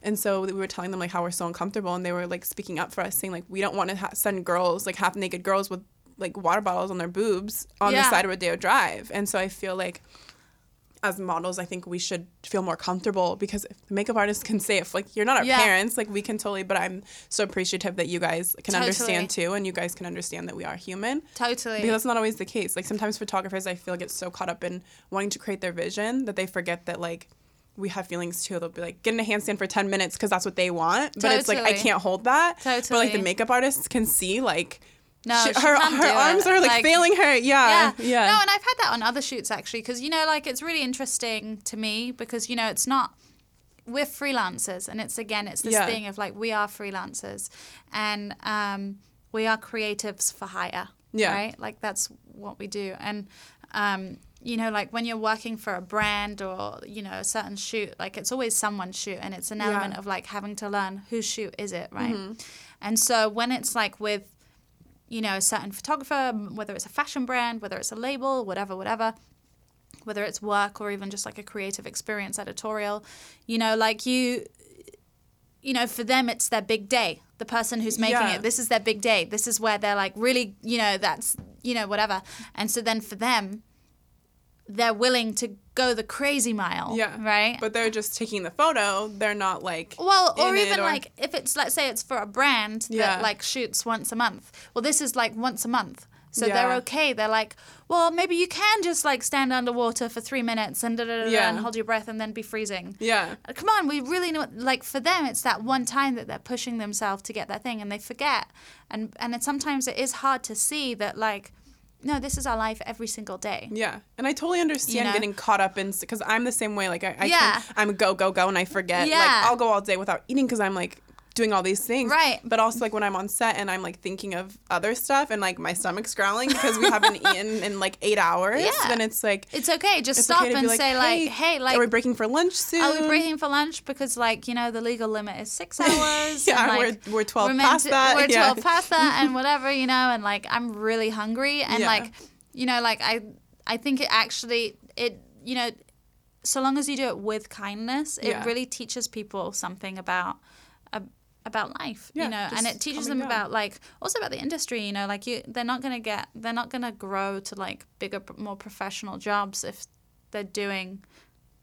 and so we were telling them like how we're so uncomfortable, and they were like speaking up for us, saying like we don't want to ha- send girls like half naked girls with like water bottles on their boobs on the side of Rodeo Drive, and so I feel like as models, I think we should feel more comfortable because if the makeup artist can say if like you're not our Yeah. parents, like we can totally. But I'm so appreciative that you guys can Totally. understand too, and you guys can understand that we are human. Totally. Because that's not always the case. Like sometimes photographers, I feel get so caught up in wanting to create their vision that they forget that like we have feelings too. They'll be like, get in a handstand for ten minutes because that's what they want. But it's like I can't hold that. Totally. But like the makeup artists can see like. No, she her her arms it. are like, Like- failing her. Yeah, yeah. yeah. No, and I've had that on other shoots actually, because you know, like it's really interesting to me because you know it's not we're freelancers, and it's again it's this Yeah. thing of like we are freelancers, and um, we are creatives for hire. Yeah. Right. Like that's what we do, and um, you know, like when you're working for a brand or you know a certain shoot, like it's always someone's shoot, and it's an Yeah. Mm-hmm. element of like having to learn whose shoot is it, right? And so when it's like with you know, a certain photographer, whether it's a fashion brand, whether it's a label, whatever, whatever, whether it's work or even just like a creative experience editorial, you know, like you, you know, for them, it's their big day. The person who's making Yeah. it, this is their big day. This is where they're like really, you know, that's, you know, whatever. And so then for them, they're willing to go the crazy mile. Yeah. Right. But they're just taking the photo. They're not like. Well, or even or- like if it's let's say it's for a brand that Yeah. like shoots once a month. Well, this is like once a month. So Yeah. they're okay. They're like, well, maybe you can just like stand underwater for three minutes and da da da Yeah. and hold your breath and then be freezing. Yeah. Uh, Come on, we really know. Like for them, it's that one time that they're pushing themselves to get that thing, and they forget. And and it, sometimes it is hard to see that like, no, this is our life every single day. Yeah, and I totally understand know? getting caught up in because I'm the same way. Like I, I Yeah. can, I'm a go go go, and I forget. Yeah. Like I'll go all day without eating because I'm like doing all these things. Right. But also like when I'm on set and I'm like thinking of other stuff and like my stomach's growling because we haven't eaten in like eight hours. Yeah. Then it's like It's okay. Just it's stop okay and be say like, hey, like are we breaking for lunch soon? Are we breaking for lunch? Because like you know the legal limit is six hours. Yeah, and, like, we're- we're 12 meant past that, We're yeah. twelve past that, and whatever you know, and like I'm really hungry, and Yeah. like you know, like I I think it actually it you know, so long as you do it with kindness, it Yeah. really teaches people something about. Ab- about life, Yeah, you know, and it teaches them down. about like also about the industry, you know, like you they're not gonna get they're not gonna grow to like bigger, more professional jobs if they're doing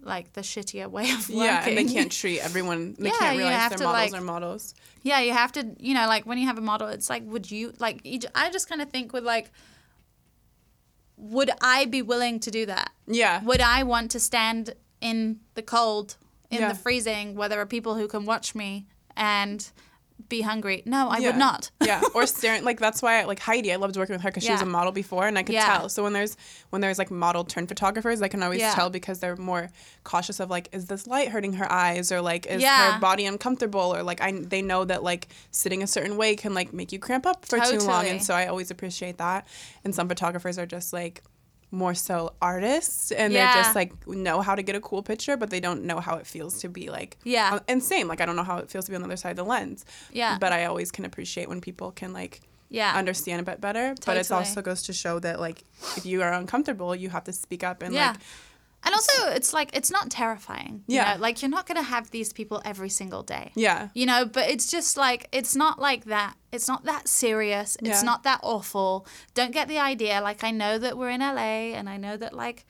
like the shittier way of working. Yeah, and they can't treat everyone. They Yeah, can't you realize have their to, models like- are models. Yeah, you have to, you know, like when you have a model, it's like, would you, like, you, I just kind of think with like, would I be willing to do that? Yeah. Would I want to stand in the cold, in Yeah. the freezing, where there are people who can watch me and be hungry? No, I Yeah. would not. yeah, or staring like that's why like Heidi, I loved working with her because she was a model before, and I could Yeah. tell. So when there's when there's like model turned photographers, I can always Yeah. tell because they're more cautious of like, is this light hurting her eyes, or like is Yeah. her body uncomfortable, or like I they know that like sitting a certain way can like make you cramp up for too long, and so I always appreciate that. And some photographers are just like more so artists and Yeah. they're just like know how to get a cool picture but they don't know how it feels to be like Yeah. Uh, on- and same like i don't know how it feels to be on the other side of the lens Yeah. but I always can appreciate when people can like Yeah. understand a bit better. But it also goes to show that like if you are uncomfortable, you have to speak up and Yeah. like And also, it's like it's not terrifying. you Yeah. know? Like you're not gonna have these people every single day. yeah. You know, but it's just like it's not like that. It's not that serious. It's Yeah. not that awful. Don't get the idea. Like I know that we're in LA, and I know that like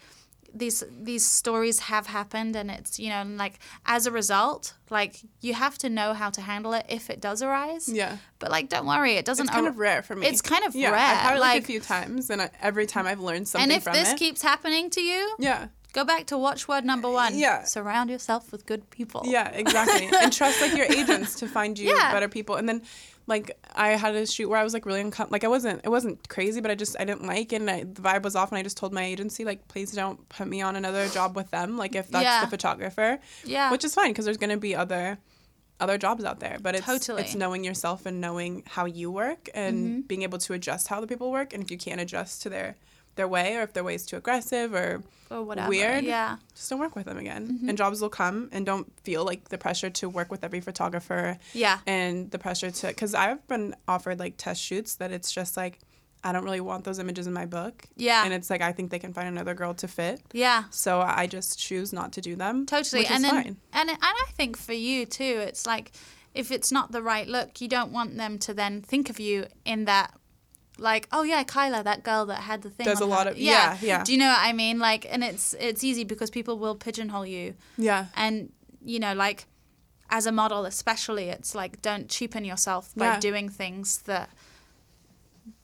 these these stories have happened, and it's you know, like as a result, like you have to know how to handle it if it does arise. Yeah. But like, don't worry, it doesn't. It's kind ar- of rare for me. It's kind of yeah, rare. I've had it like, like- a few times, and I, every time I've learned something and if this it. keeps happening to you, yeah, go back to watchword number one. Yeah. Surround yourself with good people. yeah, exactly. and trust like your agents to find you Yeah. better people. And then, like, I had a shoot where I was like really uncomfortable. Like, I wasn't, it wasn't crazy, but I just I didn't like, and I, the vibe was off. And I just told my agency like, please don't put me on another job with them. Like, if that's Yeah. the photographer, Yeah. which is fine because there's gonna be other other jobs out there but it's Totally. it's knowing yourself and knowing how you work and Mm-hmm. being able to adjust how the people work and if you can't adjust to their their way or if their way is too aggressive or or whatever. weird Yeah. just don't work with them again Mm-hmm. and jobs will come and don't feel like the pressure to work with every photographer Yeah. and the pressure to because i've been offered like test shoots that it's just like i don't really want those images in my book Yeah. and it's like i think they can find another girl to fit Yeah. so i just choose not to do them Totally. which and is then fine and and I think for you too, it's like if it's not the right look, you don't want them to then think of you in that like, oh yeah, Kyla, that girl that had the thing. There's a lot her- of- yeah, yeah. Do you know what I mean? Like, and it's it's easy because people will pigeonhole you, yeah and you know, like as a model, especially, it's like don't cheapen yourself by Yeah. doing things that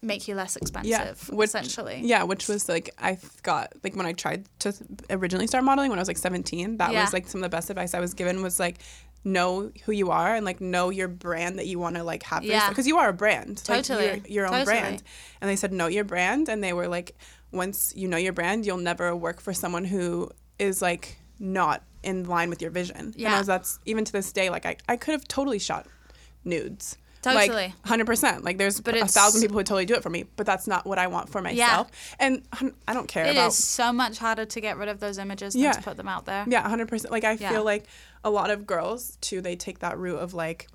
make you less expensive. which, essentially. Yeah, which was like I got like when I tried to originally start modeling when I was like 17. That Yeah. was like some of the best advice I was given was like know who you are and like know your brand that you want to like have Yeah. because you are a brand. Totally. Like, your own Totally. brand. And they said know your brand and they were like once you know your brand, you'll never work for someone who is like not in line with your vision. And Yeah. I was, that's even to this day like I, I could have totally shot nudes. Totally. Like 100%. Like there's But a thousand people who totally do it for me, but that's not what I want for myself. Yeah. And I don't care It about is so much harder to get rid of those images than to put them out there. Yeah, 100%. Like I Yeah. feel like a lot of girls too they take that route of like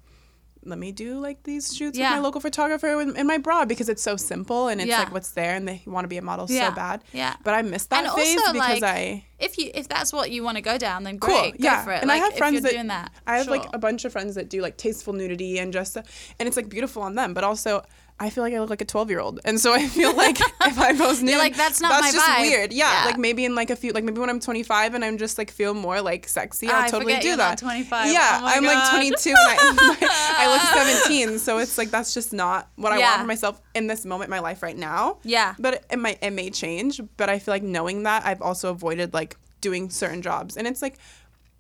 let me do like these shoots Yeah. with my local photographer in, in my bra because it's so simple and it's Yeah. like what's there and they want to be a model Yeah. so bad. Yeah. But I missed that And phase also, because like, I If you if that's what you want to go down, then great, Cool, great, yeah. go for it. And I like, have if friends that- doing that. I have like a bunch of friends that do like tasteful nudity and just and it's like beautiful on them, but also I feel like I look like a 12 year old, and so I feel like if I post nude, like, "That's not that's my just vibe." weird. Yeah, Yeah. like maybe in like a few, like maybe when I'm 25 and I'm just like feel more like sexy, I'll I totally forget do you're that. not 25. Yeah, Oh my I'm like 22 and I, I look 17, so it's like that's just not what I Yeah. want for myself in this moment in my life right now. Yeah. but it, it might it may change. But I feel like knowing that I've also avoided like doing certain jobs, and it's like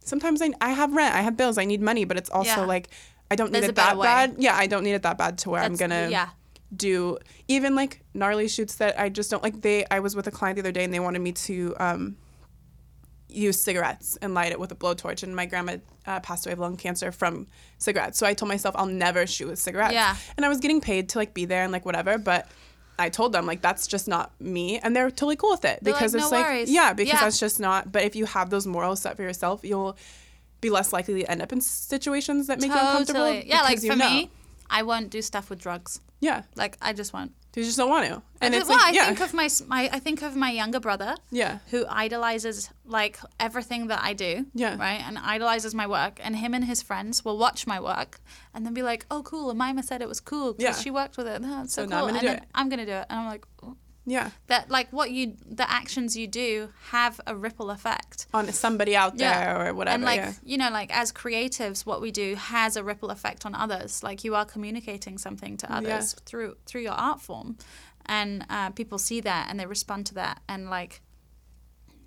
sometimes I, I have rent, I have bills, I need money, but it's also Yeah. like I don't need There's a it that better way. bad. Yeah, I don't need it that bad to where I'm That's- gonna yeah. Do even like gnarly shoots that I just don't like. They I was with a client the other day and they wanted me to um, use cigarettes and light it with a blowtorch, and my grandma uh, passed away of lung cancer from cigarettes. So I told myself I'll never shoot with cigarettes. Yeah. and I was getting paid to like be there and like whatever, but. I told them like that's just not me, and they're totally cool with it They're because like, it's "No like worries." yeah, because Yeah. that's just not. But if you have those morals set for yourself, you'll be less likely to end up in situations that make you uncomfortable. Yeah, like for know. me, I won't do stuff with drugs. yeah, Like I just won't. you just don't want to, and I it's well, like I yeah, think of my, my I think of my younger brother. yeah, who idolizes like everything that I do. Yeah. Right? And idolizes my work. And him and his friends will watch my work and then be like, oh, cool. Amima said it was cool because Yeah. she worked with it. Oh, it's so, So now I'm gonna and do then it. I'm going to do it. And I'm like, oh. Yeah. that like what you, the actions you do have a ripple effect. on somebody out there Yeah. or whatever. and like yeah. you know like as creatives what we do has a ripple effect on others like you are communicating something to others through through your art form and uh, people see that and they respond to that and like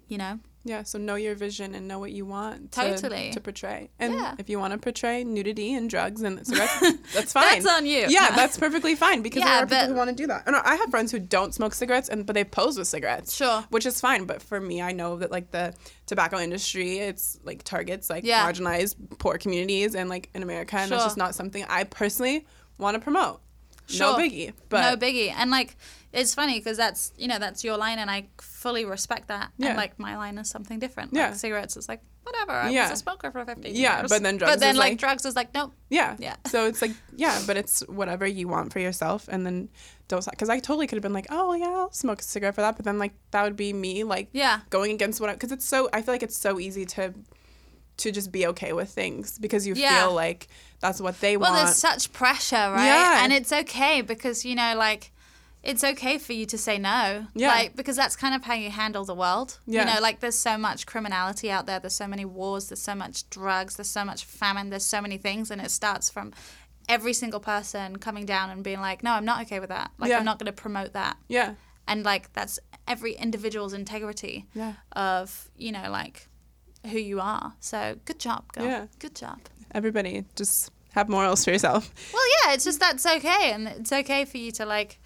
you know Yeah, so know your vision and know what you want to, Totally. to portray. And Yeah. if you want to portray nudity and drugs and cigarettes, that's fine. That's on you. Yeah, that's perfectly fine because Yeah, there are people who want to do that. And I have friends who don't smoke cigarettes and but they pose with cigarettes. Sure. Which is fine, but for me, I know that like the tobacco industry, it's like targets like Yeah. marginalized poor communities and like in America and that's just not something I personally want to promote. Sure. No biggie. But no biggie and like it's funny because that's you know that's your line and I fully respect that. Yeah. And like my line is something different. Yeah. Like cigarettes is like whatever. I Yeah. was a smoker for 15 Yeah, years. but then drugs But then is like, like- drugs is like nope. Yeah. Yeah. So it's like, yeah, but it's whatever you want for yourself. And then don't, because I totally could have been like, oh, yeah, I'll smoke a cigarette for that. But then, like, that would be me, like, Yeah. going against what because it's so, I feel like it's so easy to, to just be okay with things because you Yeah. feel like that's what they Well, want. Well, there's such pressure, right? Yeah. And it's okay because you know, like, it's okay for you to say no. Yeah. Like because that's kind of how you handle the world. Yeah. You know, like there's so much criminality out there. There's so many wars. There's so much drugs. There's so much famine. There's so many things, and it starts from every single person coming down and being like, "No, I'm not okay with that. Like, Yeah. I'm not going to promote that." yeah. And like that's every individual's integrity Yeah. of you know like who you are. So good job, girl. Yeah. Good job. Everybody just have morals for yourself. Well, yeah, it's just that's okay, and it's okay for you to like.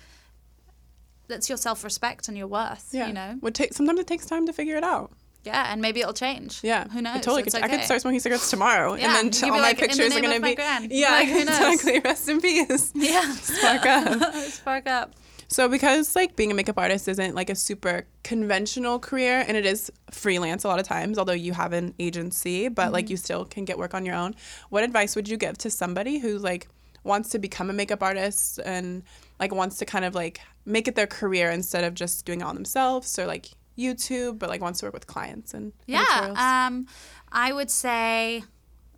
That's your self respect and your worth. Yeah. You know. Would take, sometimes it takes time to figure it out. Yeah, and maybe it'll change. Yeah. Who knows? I totally could, I could start smoking cigarettes tomorrow. Yeah, And then all like, my "In the pictures are going to be. gran." Yeah, Like, exactly. Rest in peace. Yeah. Spark up. Spark up. So because like being a makeup artist isn't like a super conventional career and it is freelance a lot of times, although you have an agency, but like mm-hmm. you still can get work on your own. What advice would you give to somebody who like wants to become a makeup artist and like wants to kind of like make it their career instead of just doing it on themselves or like YouTube, but like wants to work with clients and Yeah. Um, I would say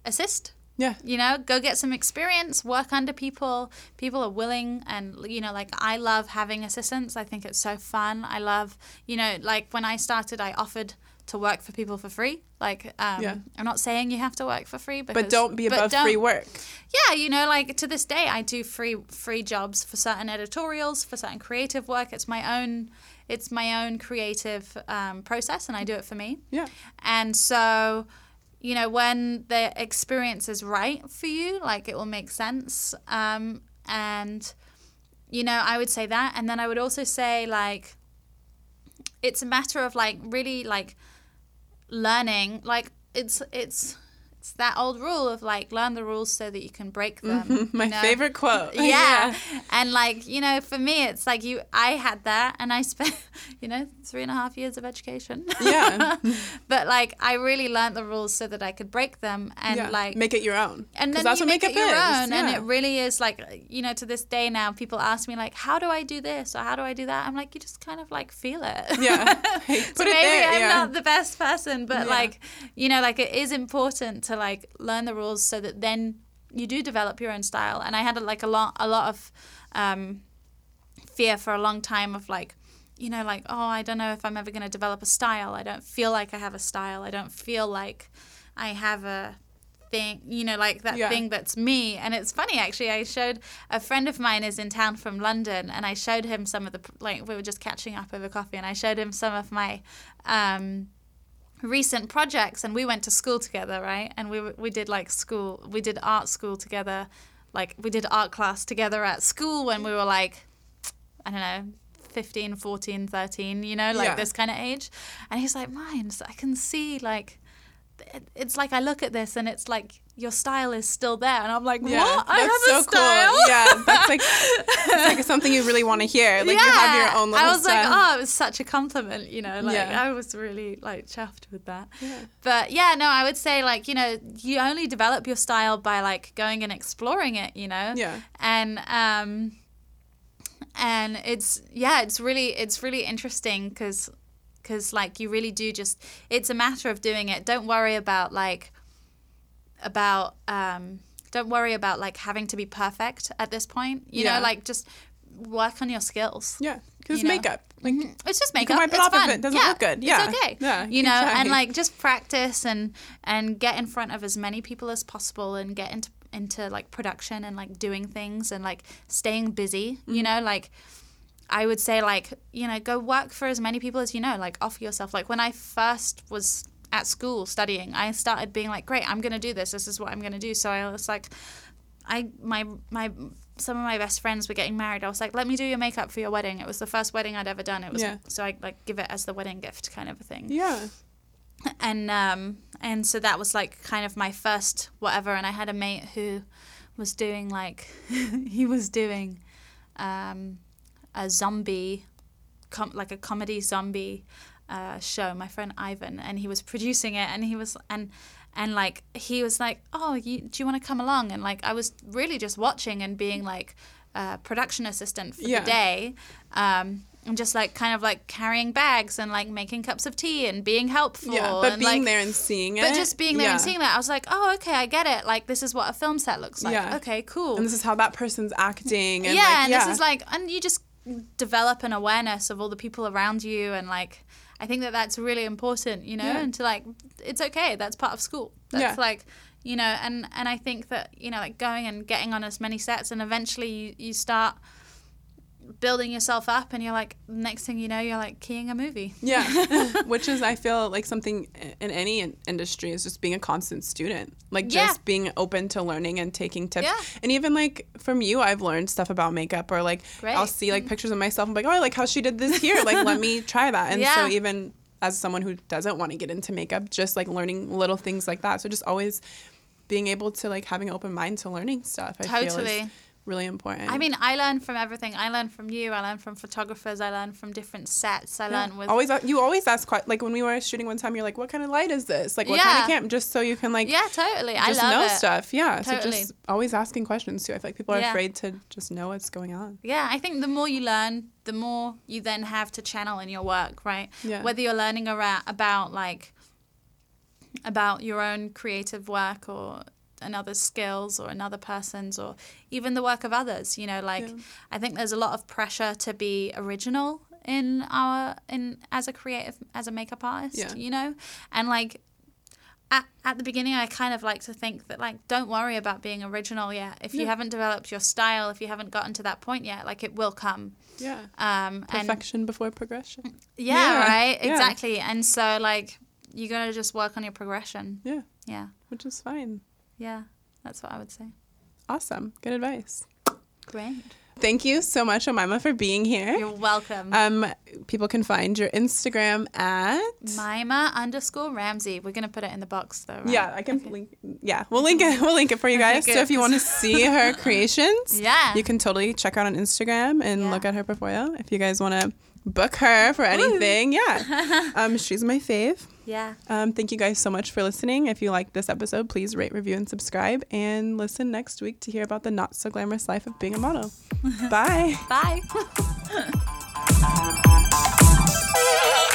assist. yeah. You know, go get some experience, work under people. People are willing, and you know, like I love having assistants. I think it's so fun. I love, you know, like when I started, I offered to work for people for free. Like, um, Yeah. I'm not saying you have to work for free, because, But don't be above don't- free work. Yeah, you know, like to this day, I do free free jobs for certain editorials, for certain creative work. It's my own, it's my own creative um, process, and I do it for me. Yeah. And so, you know, when the experience is right for you, like it will make sense. Um, and, you know, I would say that. And then I would also say, like, it's a matter of like really like learning. Like, it's, it's, it's that old rule of like learn the rules so that you can break them. My you know? favorite quote. yeah. And like, you know, for me, it's like you, I had that and I spent, you know, three and a half years of education. Yeah. but like, I really learned the rules so that I could break them and yeah. like, make it your own. And then that's you what make it your is. own. And it really is like, you know, to this day now, people ask me like, how do I do this or how do I do that? I'm like, you just kind of like feel it. Yeah. so it maybe there, I'm yeah. not the best person, but Yeah. like, you know, like it is important to like learn the rules so that then you do develop your own style. And I had like a lot, a lot of um, fear for a long time of like, you know, like, oh, I don't know if I'm ever going to develop a style. I don't feel like I have a style. I don't feel like I have a thing, you know, like that Yeah. thing that's me. And it's funny, actually. I showed a friend of mine is in town from London, and I showed him some of the, like, we were just catching up over coffee, and I showed him some of my, um, recent projects and we went to school together right and we we did like school we did art school together like we did art class together at school when we were like i don't know 15 14 13 you know like Yeah. this kind of age and he's like mine i can see like it's like i look at this and it's like your style is still there and i'm like Yeah, what i have that's a style cool. Yeah, that's like it's like something you really want to hear. Like you have your own little I was like, style. oh, it was such a compliment, you know. Like Yeah. I was really like chuffed with that. Yeah. But yeah, no, I would say like you know you only develop your style by like going and exploring it, you know. Yeah. And um, and it's yeah, it's really it's really interesting because because like you really do just it's a matter of doing it. Don't worry about like about um don't worry about like having to be perfect at this point you Yeah. know like just work on your skills Yeah, because You know? makeup. Like it's just can makeup. wipe it it's off if fun. it doesn't yeah, look good. Yeah. it's okay. Yeah, you know, exactly. and like just practice and and get in front of as many people as possible and get into into like production and like doing things and like staying busy. Mm-hmm. You know, like I would say like you know go work for as many people as you know. Like offer yourself. Like when I first was at school studying, I started being like, great, I'm gonna do this. This is what I'm gonna do. So I was like. I my my some of my best friends were getting married. I was like, "Let me do your makeup for your wedding." It was the first wedding I'd ever done. It was Yeah. so I like give it as the wedding gift kind of a thing. yeah, And um and so that was like kind of my first whatever. And I had a mate who was doing like he was doing um a zombie, com- like a comedy zombie uh, show. My friend Ivan, and he was producing it, and he was and and like he was like, "Oh, you, do you want to come along?" And like I was really just watching and being like a production assistant for Yeah. the day. Um, and just like kind of like carrying bags and like making cups of tea and being helpful. Yeah, but and, being like, there and seeing it. but just being there yeah. and seeing that, I was like, oh, okay, I get it. Like, this is what a film set looks like. Yeah. Okay, cool. And this is how that person's acting. And yeah, like, and yeah. this is like, and you just develop an awareness of all the people around you, and like, I think that that's really important, you know, Yeah. and to like, it's okay. That's part of school. That's Yeah. like, you know, and and I think that you know, like going and getting on as many sets, and eventually you you start building yourself up, and you're like, next thing you know, you're like keying a movie. Yeah, which is I feel like something in any in- industry is just being a constant student, like Yeah. just being open to learning and taking tips. Yeah. And even like from you, I've learned stuff about makeup, or like Great. I'll see like mm. pictures of myself. I'm like, oh, I like how she did this here. Like, let me try that. And so even as someone who doesn't want to get into makeup, just like learning little things like that. So just always being able to like having an open mind to learning stuff. I feel Totally. is really important. I mean, I learn from everything. I learn from you. I learn from photographers. I learn from different sets. I Yeah. learn with always you always ask que- like when we were shooting one time you're like what kind of light is this like what kind of camp just so you can like yeah, totally. I just love know it. stuff yeah so just always asking questions too I feel like people are Yeah. afraid to just know what's going on Yeah, I think the more you learn, the more you then have to channel in your work, right? Yeah. Whether you're learning around, about like about your own creative work or another's skills or another person's or even the work of others, you know, like Yeah. I think there's a lot of pressure to be original in our in as a creative as a makeup artist, Yeah. you know? And like at, at the beginning I kind of like to think that like don't worry about being original yet. If you haven't developed your style, if you haven't gotten to that point yet, like it will come. yeah Um and perfection before progression yeah, Yeah, right? yeah. Exactly. And so like you got to just work on your progression. yeah Yeah. which is fine Yeah. That's what I would say. awesome good advice Great. thank you so much Omima for being here You're welcome. um people can find your Instagram at Mima underscore Ramsey. We're gonna put it in the box though, right? yeah I can link yeah we'll link it we'll link it for you Okay, guys so if you want to see her creations Yeah. you can totally check out on Instagram and Yeah. look at her portfolio if you guys want to book her for anything. Yeah, um, she's my fave. yeah. Um, thank you guys so much for listening. If you liked this episode, please rate, review, and subscribe. And listen next week to hear about the not so glamorous life of being a model. Bye. Bye.